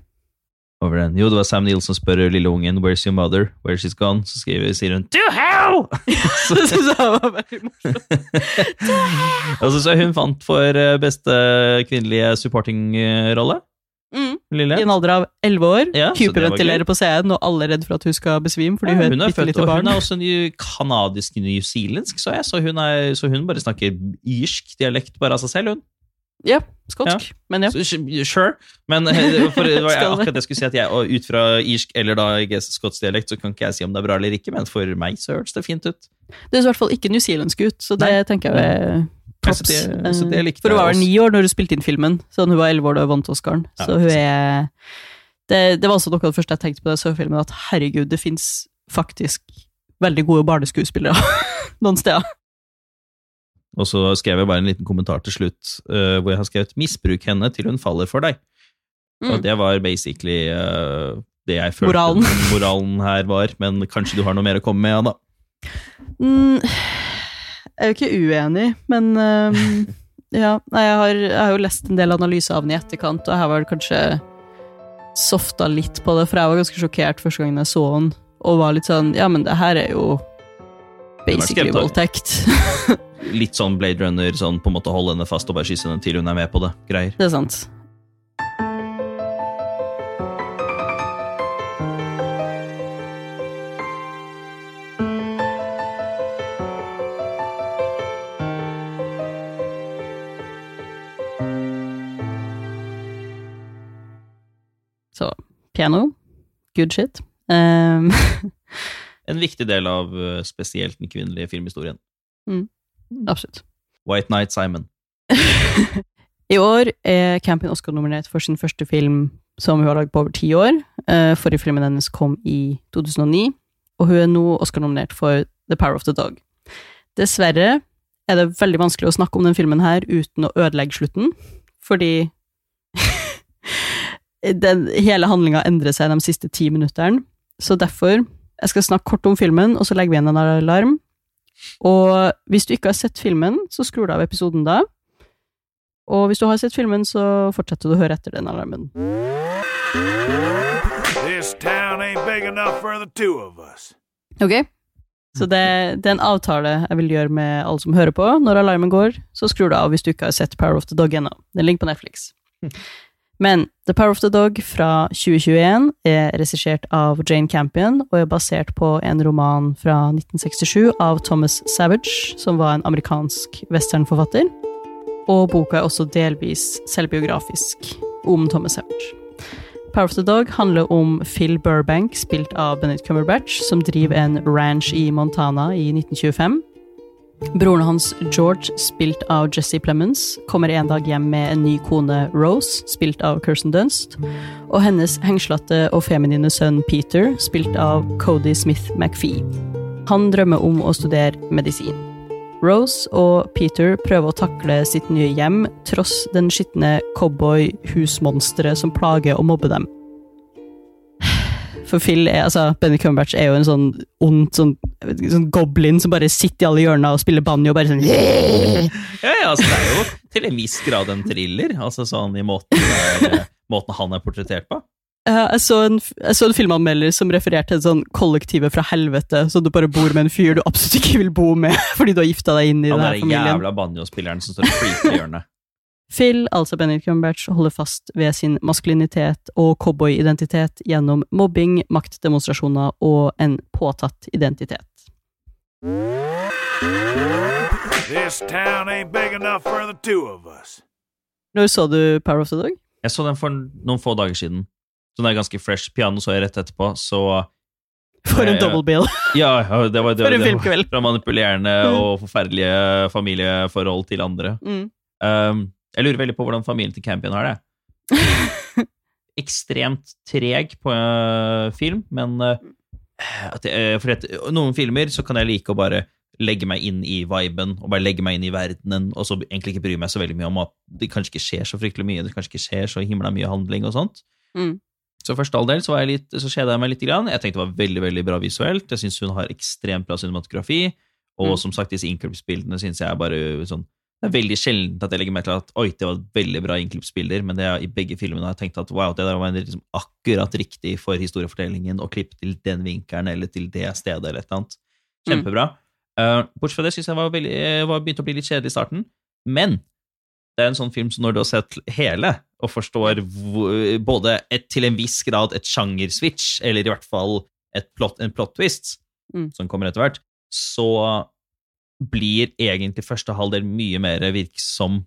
Over den. Jo, det var Sam Neill som spør lille ungen 'Where's your mother?' 'Where she's gone?' Så skriver, sier hun 'To hell!' så det synes jeg var veldig morsomt. altså, så hun fant for eh, beste kvinnelige supporting-rolle. Mm. I en alder av elleve år. Ja, Hyperventilerer på scenen, og alle er redd for at hun skal besvime fordi Ja, hun hun er født, lite og barn. hun er også en kanadisk newzealandsk, så jeg. Så hun, er, så hun bare snakker irsk dialekt bare av seg selv, hun. Ja, skotsk. Men ja. Sure, men eh, for, det var Skal akkurat det jeg skulle si, at jeg, ut fra irsk eller da skotsk dialekt, så kan ikke jeg si om det er bra eller ikke, men for meg så høres det fint ut. Det ser i hvert fall ikke newzealandsk ut, så det Nei. tenker jeg er Så det- så det likte For hun var vel ni år når hun spilte inn filmen, så hun var elleve år da hun vant Oscaren. Så hun er det, det var også noe av det første jeg tenkte på da jeg så filmen, at herregud, det fins faktisk veldig gode barneskuespillere noen steder. Og så skrev jeg bare en liten kommentar til slutt, uh, hvor jeg har skrevet 'misbruk henne til hun faller for deg'. Og Mm. det var basically uh, det jeg følte Moralen. moralen her var, men kanskje du har noe mer å komme med, ja da. Mm, jeg er jo ikke uenig, men ehm, ja. Nei, jeg har, jeg har jo lest en del analyser av den i etterkant, og her var det kanskje softa litt på det, for jeg var ganske sjokkert første gangen jeg så den, og var litt sånn Ja, men det her er jo basically voldtekt. Litt sånn Blade Runner, sånn på en måte holde henne fast og bare kysse henne til hun er med på det. Greier. Det er sant. Piano, good shit. Um, En viktig del av eh, spesielt den kvinnelige filmhistorien. absolutt. White Night Simon. I år er Campion Oscar-nominert for sin første film som hun har lagd på over ti år. Eh, Forrige filmen hennes kom i 2009, og hun er nå Oscar-nominert for The Power of the Dog. Dessverre er det veldig vanskelig å snakke om den filmen her uten å ødelegge slutten, fordi den, hele handlinga endrer seg de siste ti minuttene. Så derfor jeg skal snakke kort om filmen, og så legger vi igjen en alarm. Og hvis du ikke har sett filmen, så skrur du av episoden da. Og hvis du har sett filmen, så fortsetter du å høre etter den alarmen. This town ain't big enough for the two of us. Ok? Så det, det er en avtale jeg vil gjøre med alle som hører på. Når alarmen går, så skrur du av hvis du ikke har sett Power of the Dog ennå. Den ligger på Netflix. Men The Power of the Dog fra 2021 er regissert av Jane Campion og er basert på en roman fra 1967 av Thomas Savage, som var en amerikansk westernforfatter. Og boka er også delvis selvbiografisk om Thomas Savage. Power of the Dog handler om Phil Burbank, spilt av Benedict Cumberbatch, som driver en ranch i Montana i 1925. Broren hans George, spilt av Jesse Plemons, kommer en dag hjem med en ny kone Rose, spilt av Kirsten Dunst, og hennes hengslete og feminine sønn Peter, spilt av Cody Smith McPhee. Han drømmer om å studere medisin. Rose og Peter prøver å takle sitt nye hjem, tross den skitne cowboy-husmonsteret som plager og mobber dem. For Phil er, altså, Benny Cumberbatch er jo en sånn ond sånn, sånn goblin som bare sitter i alle hjørner og spiller banjo og bare sånn Ja, ja, altså, det er jo til en viss grad en thriller, altså sånn i måten, der, måten han er portrettert på. Jeg, så en, jeg så en filmanmelder som refererte til sånn kollektivet fra helvete, så du bare bor med en fyr du absolutt ikke vil bo med fordi du har gifta deg inn i Han denne Han familien. jævla banjospilleren som står og freaker i hjørnet. Phil, altså Benedict Cumberbatch, holder fast ved sin maskulinitet og cowboyidentitet gjennom mobbing, maktdemonstrasjoner og en påtatt identitet. Når så du Power of the Dog? Jeg så den for noen få dager siden, så den er ganske fresh. Piano så jeg rett etterpå, så For en ja. double bill! ja, ja, det var det, For en filmkveld. Fra manipulerende og forferdelige familieforhold til andre. Mm. Um, jeg lurer veldig på hvordan familien til Campion har det. Ekstremt treg på uh, film, men uh, at uh, for at, noen filmer så kan jeg like å bare legge meg inn i viben og bare legge meg inn i verdenen, og så egentlig ikke bry meg så veldig mye om at det kanskje ikke skjer så fryktelig mye, det kanskje ikke skjer så himla mye handling og sånt. Mm. Så første del så, var jeg litt, så skjedde jeg meg litt. Grann. Jeg tenkte det var veldig veldig bra visuelt. Jeg syns hun har ekstremt bra cinematografi. Og Mm. som sagt, disse innklippsbildene syns jeg er bare sånn Det er veldig sjelden at jeg legger meg til at oi, det var veldig bra innklippsbilder, men det er, i begge filmene har jeg tenkt at wow, det der var liksom akkurat riktig for historiefortellingen, å klippe til den vinkelen eller til det stedet eller et eller annet. Mm. Kjempebra. Uh, bortsett fra det syns jeg var, veldig, eh, var begynt å bli litt kjedelig i starten, men det er en sånn film som når du har sett hele, og forstår både et, til en viss grad et sjangerswitch, eller i hvert fall et plot, en plot twist, Mm. som kommer etter hvert, så blir egentlig første halvdel mye mer virksom,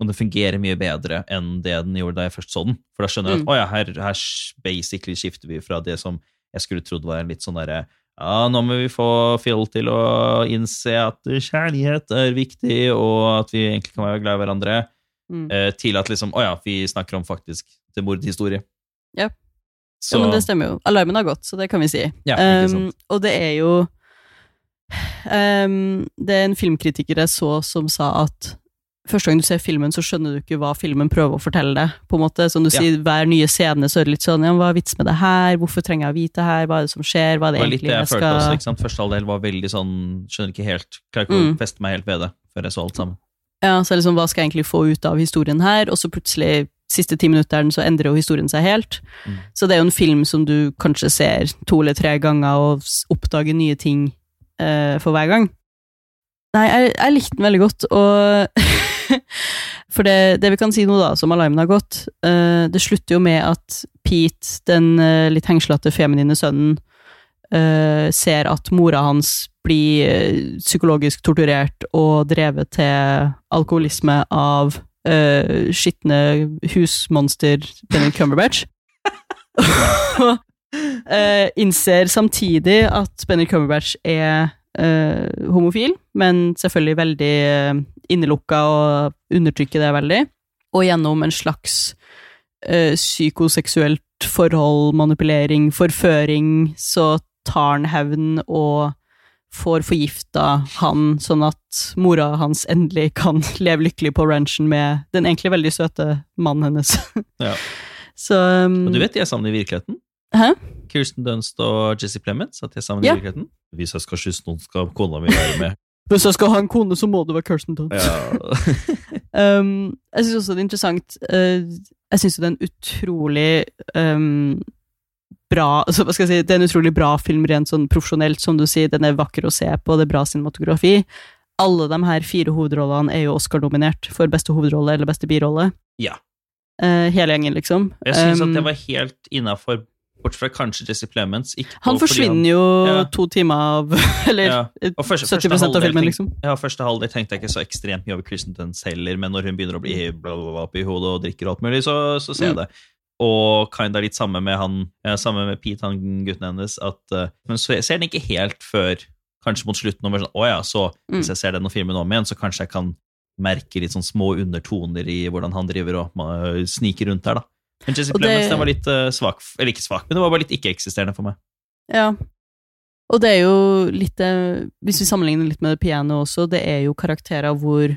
og det fungerer mye bedre enn det den gjorde da jeg først så den. For da skjønner jeg at Mm. ja, her, her basically skifter vi fra det som jeg skulle trodd var en litt sånn derre ja, nå må vi få Phil til å innse at kjærlighet er viktig, og at vi egentlig kan være glad i hverandre, Mm. eh, til at liksom, å ja, vi snakker om faktisk det mordhistorie. Ja. Så, Ja, men det stemmer jo. Alarmen har gått, så det kan vi si. Ja, ikke Um, og det er jo um, Det er en filmkritiker jeg så som sa at første gang du ser filmen, så skjønner du ikke hva filmen prøver å fortelle deg. på en måte. Som du Ja. sier, Hver nye scene så er det litt sånn ja, Hva er vits med det her? Hvorfor trenger jeg å vite det her? Hva er det som skjer? Hva er Det det var litt det jeg jeg følte også. skal ikke sant? Første halvdel var veldig sånn Skjønner ikke helt Klarer ikke Mm. å feste meg helt ved det før jeg så alt sammen. Ja, så liksom, Hva skal jeg egentlig få ut av historien her? Og så plutselig, siste ti minutteren, så endrer jo historien seg helt. Mm. Så det er jo en film som du kanskje ser to eller tre ganger og oppdager nye ting eh, for hver gang. Nei, jeg, jeg likte den veldig godt, og For det, det vi kan si nå, da, som alarmen har gått uh, Det slutter jo med at Pete, den uh, litt hengslete feminine sønnen, ser at mora hans blir psykologisk torturert og drevet til alkoholisme av uh, skitne husmonster Benny Cumberbatch. eh, innser samtidig at Benny Cumberbatch er uh, homofil, men selvfølgelig veldig uh, innelukka og undertrykker det veldig. Og gjennom en slags eh, psykoseksuelt forhold, manipulering, forføring, så tar han hevn og får forgifta han, sånn at mora hans endelig kan leve lykkelig på ranchen med den egentlig veldig søte mannen hennes. Ja. Så um, Og du vet de er sammen i virkeligheten? Hæ? Kirsten Dunst og Jesse Plemons, at de er sammen Ja. i virkeligheten? Hvis jeg skal kysse noen, skal kona mi være med. Hvis jeg skal ha en kone, så må det være Kirsten Dunst. Ja. Um, jeg syns også det er interessant uh, Jeg syns det er en utrolig um, bra altså, hva skal jeg si, Det er en utrolig bra film rent sånn profesjonelt, som du sier. Den er vakker å se på, det er bra cinematografi. Alle de her fire hovedrollene er jo Oscar-dominert for beste hovedrolle eller beste birolle. Ja. Uh, hele gjengen, liksom. Jeg syns Um, at det var helt innafor, bortsett fra kanskje Jesse Plemons. Han forsvinner forsvinner jo Ja. to timer av Eller Ja. Første- 70 første av filmen, liksom. Ja, første halvdel tenkte jeg ikke så ekstremt mye over Kristen Dunst heller, men når hun begynner å bli bla, bla, bla, oppi hodet og drikker og alt mulig, så, så ser jeg Mm. det. Og kinda litt samme med han, ja, samme med Pete, han gutten hennes, at uh, Men så ser den ikke helt før kanskje mot slutten, og sånn, å ja, så Mm. hvis jeg ser den filmen om igjen, så kanskje jeg kan merke litt sånn små undertoner i hvordan han driver og sniker rundt her. da. Men Jessica Clemens, det- den var litt uh, svak, eller ikke svak, men det var bare litt ikke-eksisterende for meg. Ja. Og det er jo litt eh, Hvis vi sammenligner litt med det piano også, det er jo karakterer hvor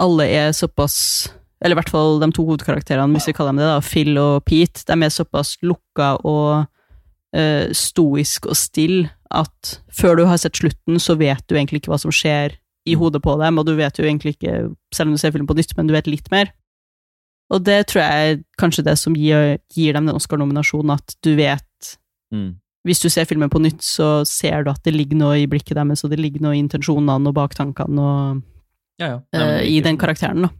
alle er såpass Eller i hvert fall de to hovedkarakterene, hvis vi kaller dem det, da, Phil og Pete, de er såpass lukka og uh, stoisk og still at før du har sett slutten, så vet du egentlig ikke hva som skjer i hodet på dem, og du vet jo egentlig ikke, selv om du ser filmen på nytt, men du vet litt mer. Og det tror jeg er kanskje det som gir, gir dem den Oscar-nominasjonen, at du vet Mm. hvis du ser filmen på nytt, så ser du at det ligger noe i blikket deres, og det ligger noe i intensjonene og baktankene og, Ja, ja. Nei, men i den karakteren, da.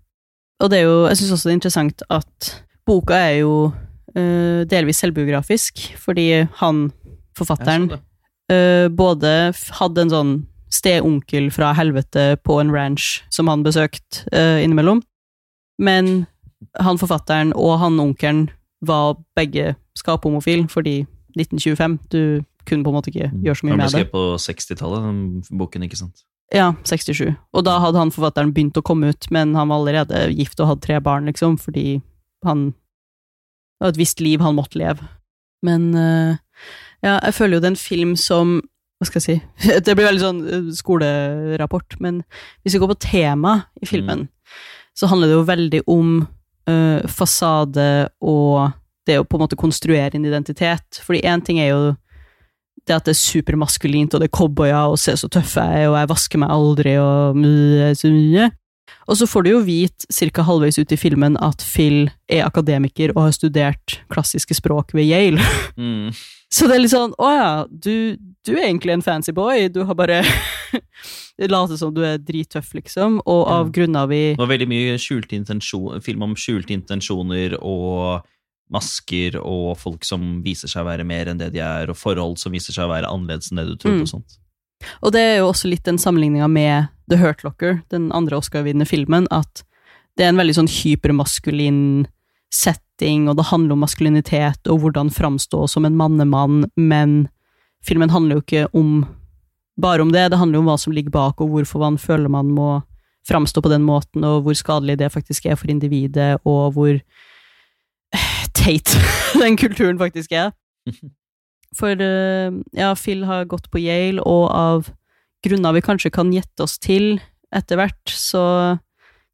Og det er jo, jeg syns også det er interessant at boka er jo uh, delvis selvbiografisk, fordi han, forfatteren, eh, både hadde en sånn steonkel fra helvete på en ranch som han besøkte innimellom, men han forfatteren og han onkelen var begge skaphomofil, fordi 1925, du kunne på en måte ikke gjøre så mye Han ble med det. skrevet på 60-tallet, den boken, ikke sant? Ja, 67. Og da hadde han forfatteren begynt å komme ut, men han var allerede gift og hadde tre barn, liksom, fordi han Det var et visst liv han måtte leve. Men eh, ja, jeg føler jo det er en film som Hva skal jeg si Det blir veldig sånn eh, skolerapport, men hvis vi går på tema i filmen, så handler det jo veldig om eh, fasade og det å på en måte konstruere en identitet. Fordi én ting er jo det at det er supermaskulint, og det er cowboyer, og se så tøff jeg er, og jeg vasker meg aldri, og mye, så mye. Og så får du jo vite, cirka halvveis ut i filmen, at Phil er akademiker og har studert klassiske språk ved Yale. Mm. Så det er litt sånn, å ja, du, du er egentlig en fancy boy, du har bare later som du er drittøff, liksom, og av Ja. grunner vi Det var veldig mye film om skjulte intensjoner og masker og folk som viser seg å være mer enn det de er, og forhold som viser seg å være annerledes enn det du trodde. Mm. og sånt. Og det er jo også litt den sammenligninga med The Hurt Locker, den andre Oscar-vinnende filmen, at det er en veldig sånn hypermaskulin setting, og det handler om maskulinitet og hvordan framstå som en mannemann, men filmen handler jo ikke om bare om det, det handler jo om hva som ligger bak, og hvorfor man føler man må framstå på den måten, og hvor skadelig det faktisk er for individet, og hvor eh, teit den kulturen faktisk er. For eh, ja, Phil har gått på Yale, og av grunner vi kanskje kan gjette oss til etter hvert, så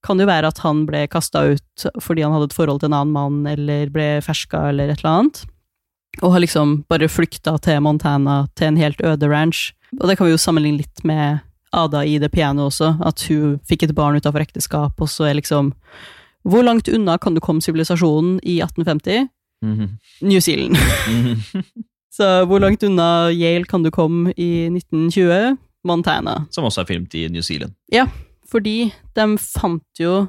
kan det jo være at han ble kasta ut fordi han hadde et forhold til en annen mann, eller ble ferska, eller et eller annet. Og har liksom bare flykta til Montana, til en helt øde ranch. Og det kan vi jo sammenligne litt med Ada i det Piano også, at hun fikk et barn utenfor ekteskap, og så er liksom Hvor langt unna kan du komme sivilisasjonen i 1850? Mhm. New Zealand. Mhm. Så hvor langt unna Yale kan du komme i 1920? Montana. Som også er filmt i New Zealand. Ja, Fordi de fant jo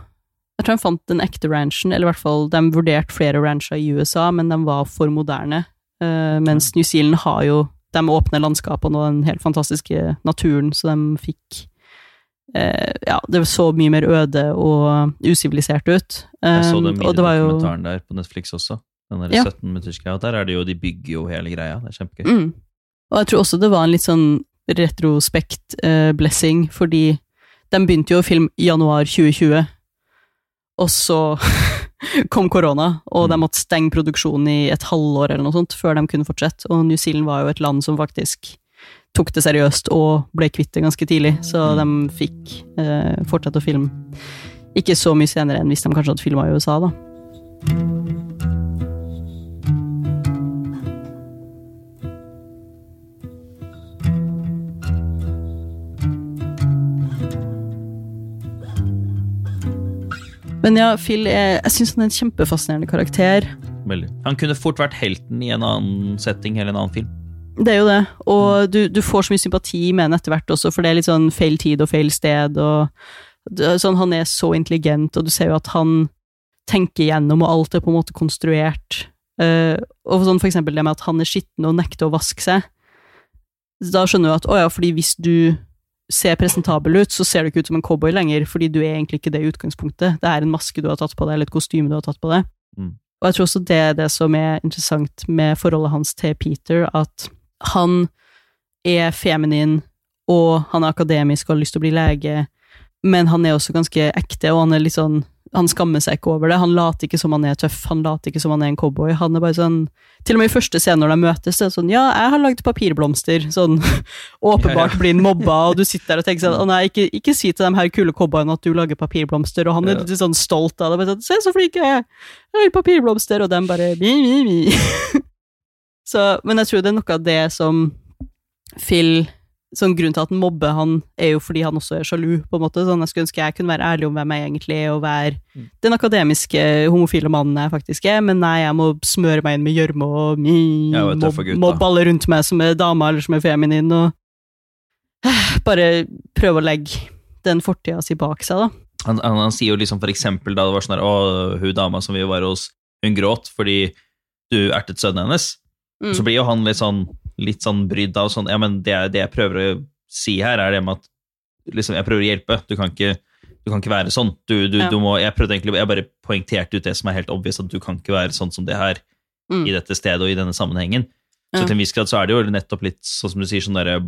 Jeg tror de fant den ekte ranchen, eller i hvert fall de vurderte flere rancher i USA, men de var for moderne. Eh, mens New Zealand har jo de åpne landskapene og den helt fantastiske naturen, så de fikk eh, Ja, det så mye mer øde og usivilisert ut. Jeg så Eh, den var jo der på Netflix også. Den der Ja. 17 minutters greia. Der er det jo, de bygger jo hele greia. Det er kjempegøy. Mm. Og jeg tror også det var en litt sånn retrospekt-blessing, fordi de begynte jo å filme i januar 2020, og så kom korona, og de Mm. måtte stenge produksjonen i et halvår eller noe sånt før de kunne fortsette. Og New Zealand var jo et land som faktisk tok det seriøst og ble kvitt det ganske tidlig, så de fikk eh, fortsette å filme. Ikke så mye senere enn hvis de kanskje hadde filma i USA, da. Men ja, Phil er, jeg syns han er en kjempefascinerende karakter. Veldig. Han kunne fort vært helten i en annen setting eller en annen film. Det er jo det, og du, du får så mye sympati med han etter hvert også, for det er litt sånn feil tid og feil sted, og sånn, han er så intelligent, og du ser jo at han tenker gjennom, og alt er på en måte konstruert. Uh, og sånn for eksempel det med at han er skitten og nekter å vaske seg. Da skjønner du at å ja, fordi hvis du ser presentabel ut, så ser du ikke ut som en cowboy lenger, fordi du er egentlig ikke det i utgangspunktet. Det er en maske du har tatt på deg, eller et kostyme du har tatt på deg. Mm. Og jeg tror også det er det som er interessant med forholdet hans til Peter, at han er feminin, og han er akademisk og har lyst til å bli lege, men han er også ganske ekte, og han er litt sånn han skammer seg ikke over det. Han later ikke som han er tøff, han later ikke som han er en cowboy. Han er bare sånn Til og med i første scene når de møtes, det er sånn Ja, jeg har lagd papirblomster. Sånn åpenbart Ja, ja. blir han mobba, og du sitter der og tenker sånn Å nei, ikke, ikke si til de her kule cowboyene at du lager papirblomster, og han er Ja. litt sånn stolt av det. Bare sånn, Se så flink jeg er! Jeg har papirblomster, og dem bare mi, mi, mi. Så, men jeg tror det er noe av det som Phil sånn Grunnen til at han mobber han, er jo fordi han også er sjalu. på en måte, sånn Jeg skulle ønske jeg kunne være ærlig om hvem jeg egentlig er, og være Mm. den akademiske homofile mannen jeg faktisk er, men nei, jeg må smøre meg inn med gjørme og da. mobbe alle rundt meg som er dama eller som er feminin, og bare prøve å legge den fortida si bak seg, da. Han, han, han sier jo liksom for eksempel da det var sånn her, å, hun dama som vi var hos, hun gråt fordi du ertet sønnen hennes. Mm. Så blir jo han litt sånn, litt sånn brydd av sånn, ja, men det, det jeg prøver å si her, er det med at liksom, jeg prøver å hjelpe. Du kan ikke, du kan ikke være sånn. Du, du, Ja. du må, jeg egentlig, jeg bare poengterte ut det som er helt obvious, at du kan ikke være sånn som det her Mm. i dette stedet og i denne sammenhengen. Så Ja. til en viss grad så er det jo nettopp litt sånn som du sier, sånn derre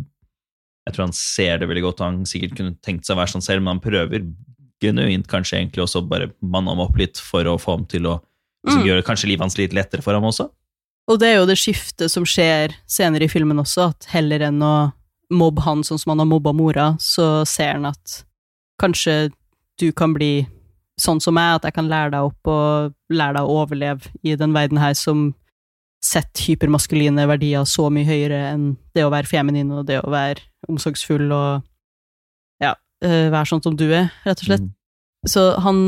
Jeg tror han ser det veldig godt, han sikkert kunne tenkt seg å være sånn selv, men han prøver genuint kanskje egentlig også bare manne ham opp litt for å få ham til å liksom, Mm. gjøre kanskje livet hans litt lettere for ham også. Og det er jo det skiftet som skjer senere i filmen også, at heller enn å mobbe han sånn som han har mobba mora, så ser han at kanskje du kan bli sånn som meg, at jeg kan lære deg opp og lære deg å overleve i den verden her som setter hypermaskuline verdier så mye høyere enn det å være feminin og det å være omsorgsfull og ja, eh, være sånn som du er, rett og slett. Mm. Så han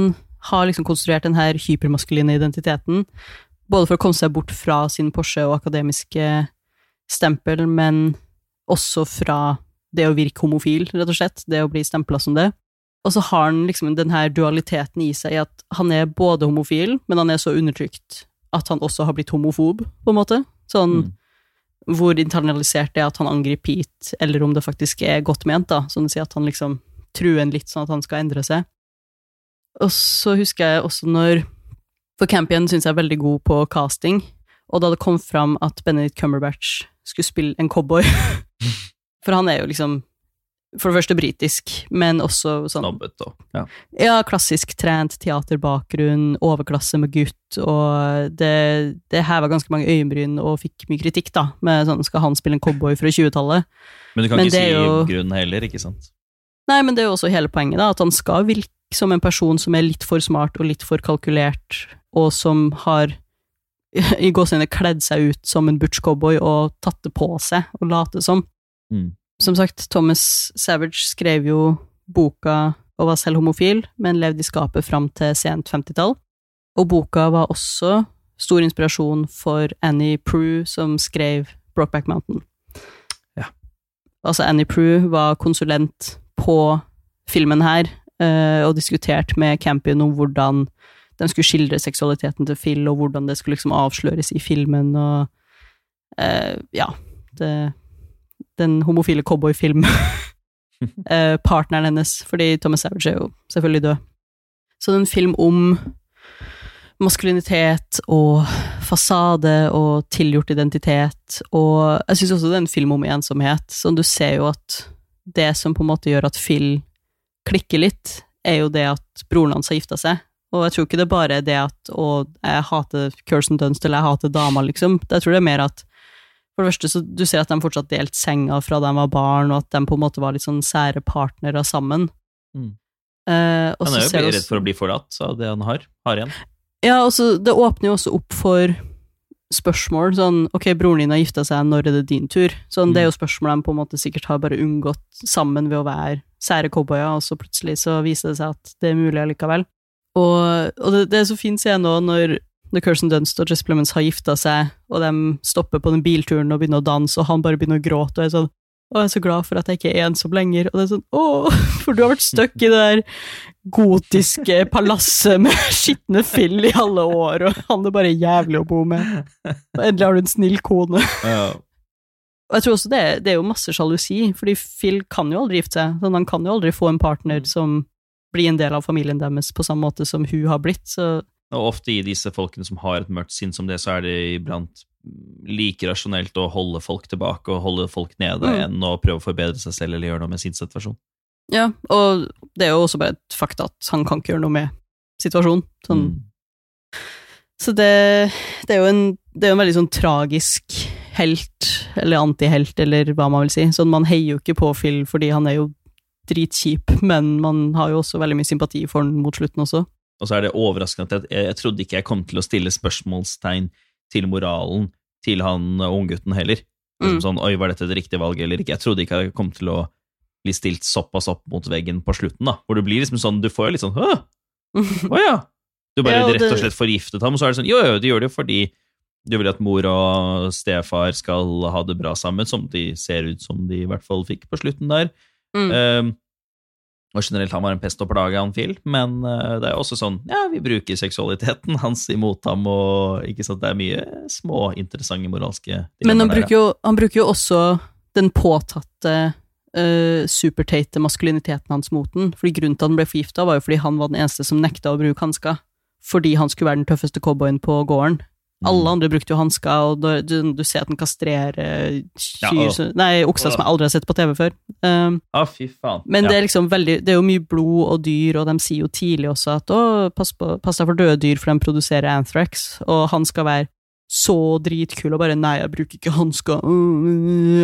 har liksom konstruert den her hypermaskuline identiteten, både for å komme seg bort fra sin Porsche og akademiske stempel, men også fra det å virke homofil, rett og slett, det å bli stempla som det. Og så har han liksom den her dualiteten i seg, at han er både homofil, men han er så undertrykt at han også har blitt homofob, på en måte. Sånn Mm. hvor internalisert det er at han angriper Pete, eller om det faktisk er godt ment, da. Sånn å si at han liksom truer en litt sånn at han skal endre seg. Og så husker jeg også når For Campion syns jeg er veldig god på casting, og da det kom fram at Benedict Cumberbatch skulle spille en cowboy For han er jo liksom for det første britisk, men også sånn Snobbet og ja. ja, klassisk trent teaterbakgrunn, overklasse med gutt, og det, det heva ganske mange øyenbryn og fikk mye kritikk, da, med sånn skal han spille en cowboy fra 20-tallet? Men du kan Men ikke si jo- grunnen heller, ikke sant? Nei, men det er jo også hele poenget, da, at han skal virke som en person som er litt for smart og litt for kalkulert, og som har i gåseøynene kledd seg ut som en butch-cowboy og tatt det på seg og late som. Mm. Som sagt, Thomas Savage skrev jo boka og var selv homofil, men levde i skapet fram til sent 50-tall. Og boka var også stor inspirasjon for Annie Prue, som skrev Brokeback Mountain. Ja. Altså, Annie Prue var konsulent på filmen her, eh, og diskuterte med Campion om hvordan de skulle skildre seksualiteten til Phil, og hvordan det skulle liksom avsløres i filmen, og uh, ja, det, den homofile cowboyfilm uh, partneren hennes, fordi Thomas Savage er jo selvfølgelig død. Så det er en film om maskulinitet og fasade og tilgjort identitet, og jeg syns også det er en film om ensomhet, så du ser jo at det som på en måte gjør at Phil klikker litt, er jo det at broren hans har gifta seg. Og jeg tror ikke det bare er det at å, jeg hater Kirsten Dunst, eller jeg hater dama, liksom. Jeg tror det er mer at for det første så du ser at de fortsatt delte senga fra da de var barn, og at de på en måte var litt sånn sære partnere sammen. Mm. Eh, Han er jo redd for å bli forlatt av det han har. Har igjen. Ja, altså, det åpner jo også opp for spørsmål, sånn, ok, broren din har gifta seg, når er det din tur? Sånn, det er jo spørsmål de på en måte sikkert har bare unngått sammen ved å være sære cowboyer, og så plutselig så viser det seg at det er mulig allikevel. Og, og det, det er så fin scene nå når, The Curson Dunst og Jess Plemons har gifta seg, og de stopper på den bilturen og begynner å danse, og han bare begynner å gråte, og er sånn, å, jeg er så glad for at jeg ikke er ensom lenger, og det er sånn, å, for du har vært stuck i det der gotiske palasset med skitne fill i alle år, og han er bare jævlig å bo med. Og endelig har du en snill kone. Og jeg tror også det, det er jo masse sjalusi, fordi Phil kan jo aldri gifte seg, sånn, han kan jo aldri få en partner som blir en del av familien deres på samme måte som hun har blitt, så Og ofte i disse folkene som har et mørkt sinn som det, så er det iblant like rasjonelt å holde folk tilbake og holde folk nede Mm. enn å prøve å forbedre seg selv eller gjøre noe med sin situasjon. ja, og det er jo også bare et fakta at han kan ikke gjøre noe med situasjonen. Sånn, Mm. Så det, det er jo en, det er en veldig sånn tragisk helt, eller antihelt, eller hva man vil si. Sånn, man heier jo ikke på Phil fordi han er jo dritkjip, men man har jo også veldig mye sympati for den mot slutten også. Og så er det overraskende at jeg, jeg trodde ikke jeg kom til å stille spørsmålstegn til moralen til han unggutten heller. Liksom Mm. Sånn, Oi, var dette et riktig valg eller ikke? Jeg trodde ikke jeg kom til å bli stilt såpass opp mot veggen på slutten, da. Hvor du blir liksom sånn, du får jo litt sånn Å, ja! Du bare Ja, og rett og slett forgiftet ham, og så er det sånn Jo, jo, du gjør det jo fordi du vil at mor og stefar skal ha det bra sammen, som de ser ut som de i hvert fall fikk på slutten der. Mm. Um, og generelt, han var en pest og plage, han Phil, men uh, det er jo også sånn, ja, vi bruker seksualiteten hans imot ham, og ikke sant, det er mye små, interessante moralske Men han bruker, jo, han bruker jo også den påtatte uh, superteite maskuliniteten hans mot den. Fordi grunnen til at han ble forgifta, var jo fordi han var den eneste som nekta å bruke hansker. Fordi han skulle være den tøffeste cowboyen på gården. Mm. Alle andre brukte jo hansker, og du, du ser at den kastrerer kyr Ja, og- Nei, okser som jeg aldri har sett på TV før. Um, Ja, fy faen. men ja. det er liksom veldig Det er jo mye blod og dyr, og de sier jo tidlig også at å, pass, på, pass deg for døde dyr, for de produserer anthrax, og han skal være så dritkul og bare nei, jeg bruker ikke hansker,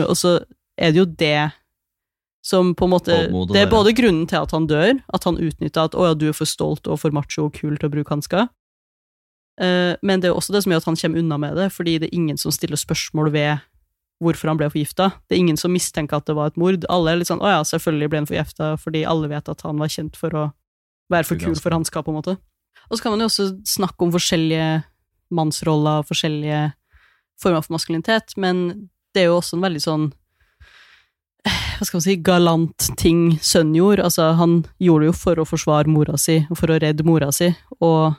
og så er det jo det som på en måte Det er både grunnen til at han dør, at han utnytter at å ja, du er for stolt og for macho og kul til å bruke hansker, Eh, men det er også det som gjør at han kommer unna med det, fordi det er ingen som stiller spørsmål ved hvorfor han ble forgifta. Det er ingen som mistenker at det var et mord. Alle er litt sånn 'Å ja, selvfølgelig ble han forgifta', fordi alle vet at han var kjent for å være for kul for hanska, på en måte. Og så kan man jo også snakke om forskjellige mannsroller og forskjellige former for maskulinitet, men det er jo også en veldig sånn hva skal man si, galant ting sønnen gjorde. Altså, han gjorde det jo for å forsvare mora si, og for å redde mora si, og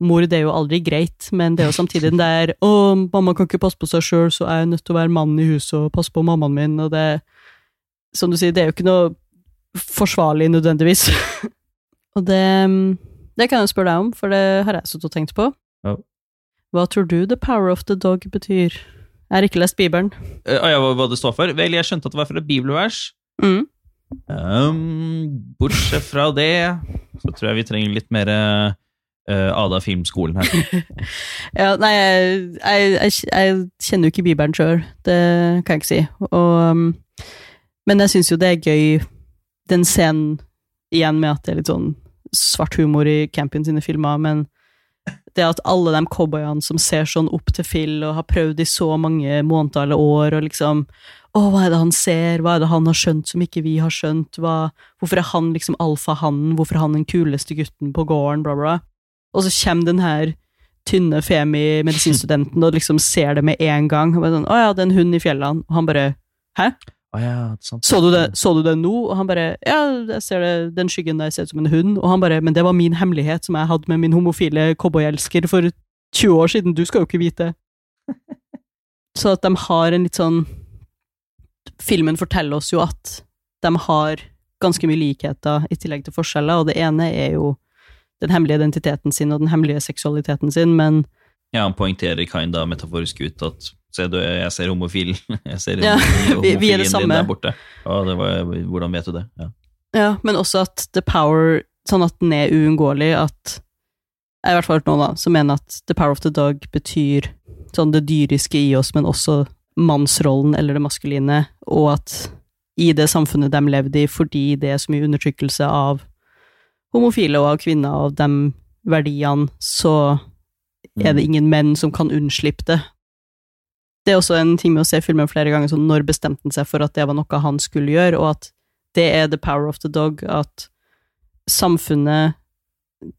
mord er jo aldri greit, men det er jo samtidig den der 'Å, mamma kan ikke passe på seg sjøl, så er jeg nødt til å være mannen i huset og passe på mammaen min', og det Som du sier, det er jo ikke noe forsvarlig nødvendigvis. og det Det kan jeg spørre deg om, for det har jeg sittet og tenkt på. Ja. Hva tror du 'the power of the dog' betyr? Jeg har ikke lest Bibelen. Eh, ah, ja, hva, hva det står for? Vel, jeg skjønte at det var fra et bibelvers. Mm. Um, bortsett fra det, så tror jeg vi trenger litt mer eh, Ada Filmskolen her. Ja, nei, jeg, jeg, jeg kjenner jo ikke Bibelen sjøl, det kan jeg ikke si. Og, um, men jeg syns jo det er gøy, den scenen igjen med at det er litt sånn svart humor i Campion sine filmer, men det at alle de cowboyene som ser sånn opp til Phil og har prøvd i så mange måneder eller år, og liksom Å, hva er det han ser? Hva er det han har skjønt som ikke vi har skjønt? Hva, hvorfor er han liksom alfahannen? Hvorfor er han den kuleste gutten på gården? Bla, bla. Og så kommer den her tynne Femi-medisinstudenten og liksom ser det med en gang. Og bare sånn, 'Å ja, det er en hund i fjellene.' Og han bare 'Hæ? Å ja. Så du det, så du det nå?' Og han bare 'Ja, jeg ser det, den skyggen der ser ut som en hund.' Og han bare 'Men det var min hemmelighet som jeg hadde med min homofile cowboyelsker for 20 år siden. Du skal jo ikke vite.' Så at de har en litt sånn Filmen forteller oss jo at de har ganske mye likheter i tillegg til forskjeller, og det ene er jo den hemmelige identiteten sin og den hemmelige seksualiteten sin, men Ja, han poengterer kinda metaforisk ut at Se, du, jeg ser homofil. Jeg ser Ja, vi- vi er det samme. der borte. Ja, det var, hvordan vet du det? Ja. Ja, men også at the power Sånn at den er uunngåelig, at Jeg i hvert fall noen da, som mener at the power of the dog betyr sånn det dyriske i oss, men også mannsrollen eller det maskuline, og at i det samfunnet de levde i, fordi det er så mye undertrykkelse av homofile og av kvinner, og de verdiene, så er det ingen menn som kan unnslippe det. Det er også en ting med å se filmen flere ganger, sånn når bestemte han seg for at det var noe han skulle gjøre, og at det er the power of the dog, at samfunnet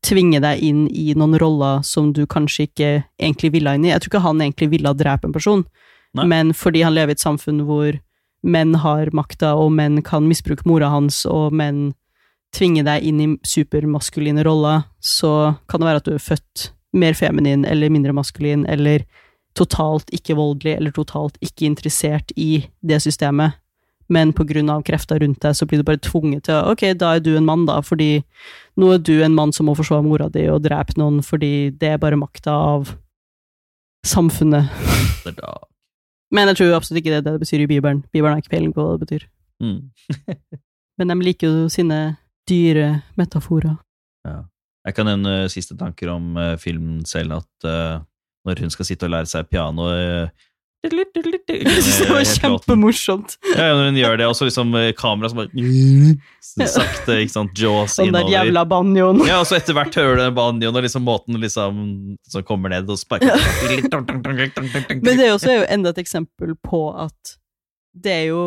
tvinger deg inn i noen roller som du kanskje ikke egentlig ville inn i. Jeg tror ikke han egentlig ville drepe en person, Nei. men fordi han lever i et samfunn hvor menn har makta, og menn kan misbruke mora hans, og menn tvinger deg inn i supermaskuline roller, så kan det være at du er født mer feminin eller mindre maskulin, eller totalt ikke voldelig, eller totalt ikke interessert i det systemet, men på grunn av krefter rundt deg, så blir du bare tvunget til ok, da er du en mann, da, fordi nå er du en mann som må forsvare mora di og drepe noen, fordi det er bare makta av samfunnet. Men jeg tror absolutt ikke det er det det betyr i Bibelen. Bibelen har ikke peiling på hva det betyr. Mm. Men de liker jo sine dyre metaforer. Ja. Jeg kan nevne siste tanker om uh, filmen selv, at uh, når hun skal sitte og lære seg piano uh, Jeg synes det var kjempemorsomt. Ja, ja, når hun gjør det, og så liksom eh, kamera som bare Sakte, ikke sant, jaws Sånn der jævla banjoen. Ja, og så etter hvert hører du den banjoen, og liksom måten liksom som kommer ned og sparker Men det er jo enda et eksempel på at det er jo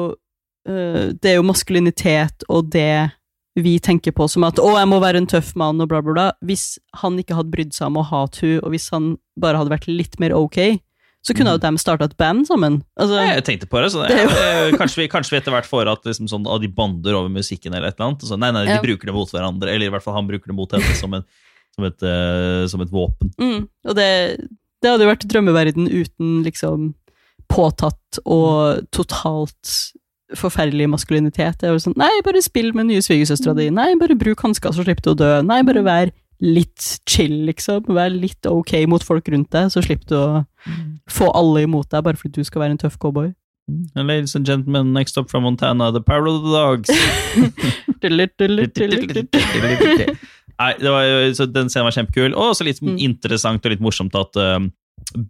Det er jo maskulinitet og det vi tenker på som at 'å, jeg må være en tøff mann', og bla, bla, bla. Hvis han ikke hadde brydd seg om å hate to, og hvis han bare hadde vært litt mer ok, så kunne jo de starta et band sammen. Altså, Jeg tenkte på det, så det, jo- eh, kanskje, vi, kanskje vi etter hvert får at liksom sånn, ah, de bander over musikken eller et eller annet. Så, nei, nei, de Ja. bruker det mot hverandre, eller i hvert fall han bruker det mot henne som, en, som, et, uh, som et våpen. Mm, og det, det hadde jo vært drømmeverden uten liksom påtatt og totalt forferdelig maskulinitet. Det er jo sånn, nei, bare spill med nye svigersøstera di. Nei, bare bruk hansker, så slipper du å dø. Nei, bare vær litt chill, liksom. Vær litt ok mot folk rundt deg, så slipper du å få alle imot deg bare fordi du skal være en tøff cowboy. And ladies and gentlemen, next up from Montana, the power of the dogs. Nei, det var, så Den scenen var kjempekul. Og også litt Mm. interessant og litt morsomt at uh,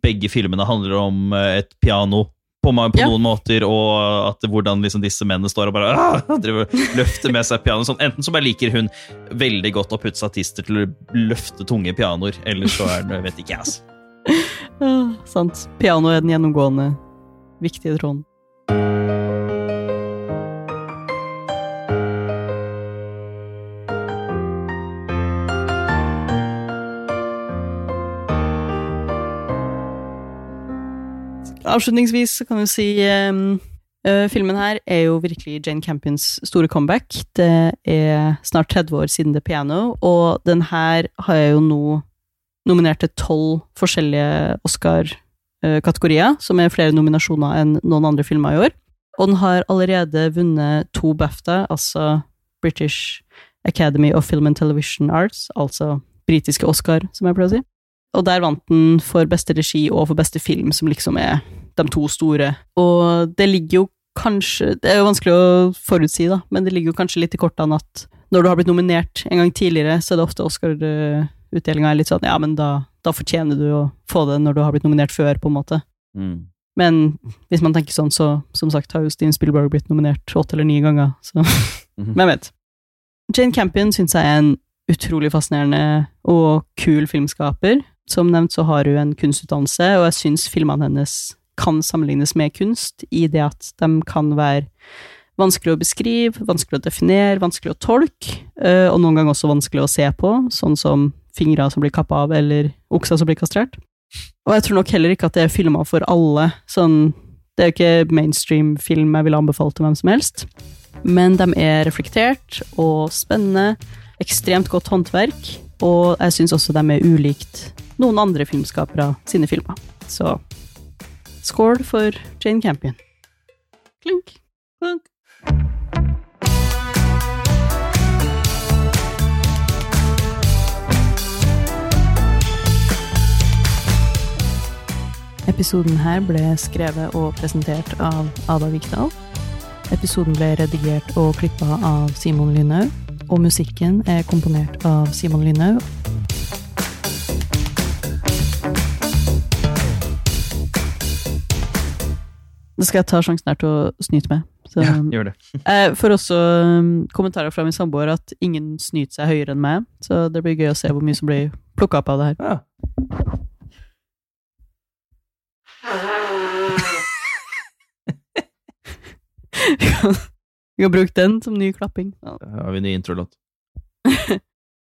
begge filmene handler om uh, et piano på, på Ja. noen måter, og at hvordan liksom disse mennene står og bare ah, driver, løfter med seg piano. Sånn, enten så bare liker hun veldig godt å putte statister til å løfte tunge pianoer, eller så er det vet ikke jeg, altså. Ja, sant. Piano er den gjennomgående viktige tråden. Avslutningsvis kan vi si um, uh, Filmen her er jo virkelig Jane Campions store comeback. Det er snart 30 år siden The Piano, og den her har jeg jo nå nominert til tolv forskjellige Oscar-kategorier, som er flere nominasjoner enn noen andre filmer i år. Og den har allerede vunnet to BAFTA, altså British Academy of Film and Television Arts, altså britiske Oscar, som jeg pleier å si. Og der vant den for beste regi og for beste film, som liksom er de to store. Og det ligger jo kanskje Det er jo vanskelig å forutsi, da, men det ligger jo kanskje litt i kortene at når du har blitt nominert en gang tidligere, så er det ofte Oscar-utdelinga er litt sånn ja, men da, da fortjener du å få det når du har blitt nominert før, på en måte. Mm. Men hvis man tenker sånn, så som sagt har jo Steven Spielberg blitt nominert åtte eller ni ganger, så Mhm. hvem vet. Jane Campion syns jeg er en utrolig fascinerende og kul filmskaper. Som nevnt så har hun en kunstutdannelse, og jeg syns filmene hennes kan sammenlignes med kunst i det at de kan være vanskelig å beskrive, vanskelig å definere, vanskelig å tolke, eh, og noen ganger også vanskelig å se på, sånn som fingre som blir kappa av, eller okser som blir kastrert. Og jeg tror nok heller ikke at det er filmer for alle. Sånn, det er jo ikke mainstream-film jeg ville anbefalt til hvem som helst. Men de er reflektert og spennende. Ekstremt godt håndverk. Og jeg syns også de er ulikt noen andre filmskapere sine filmer. Så skål for Jane Campion. Klink. Klink. Episoden her ble skrevet og presentert av Ada Vikdal. Episoden ble redigert og klippa av Simon Lynhaug, og musikken er komponert av Simon Lynhaug. Det skal jeg ta sjansen her til å snyte med. Så, Ja, gjør det. Jeg får også um, kommentarer fra min samboer at ingen snyter seg høyere enn meg, så det blir gøy å se hvor mye som blir plukka opp av det her. Ja. Vi kan, vi kan bruke den som ny klapping. Ja. Da har vi ny introlåt.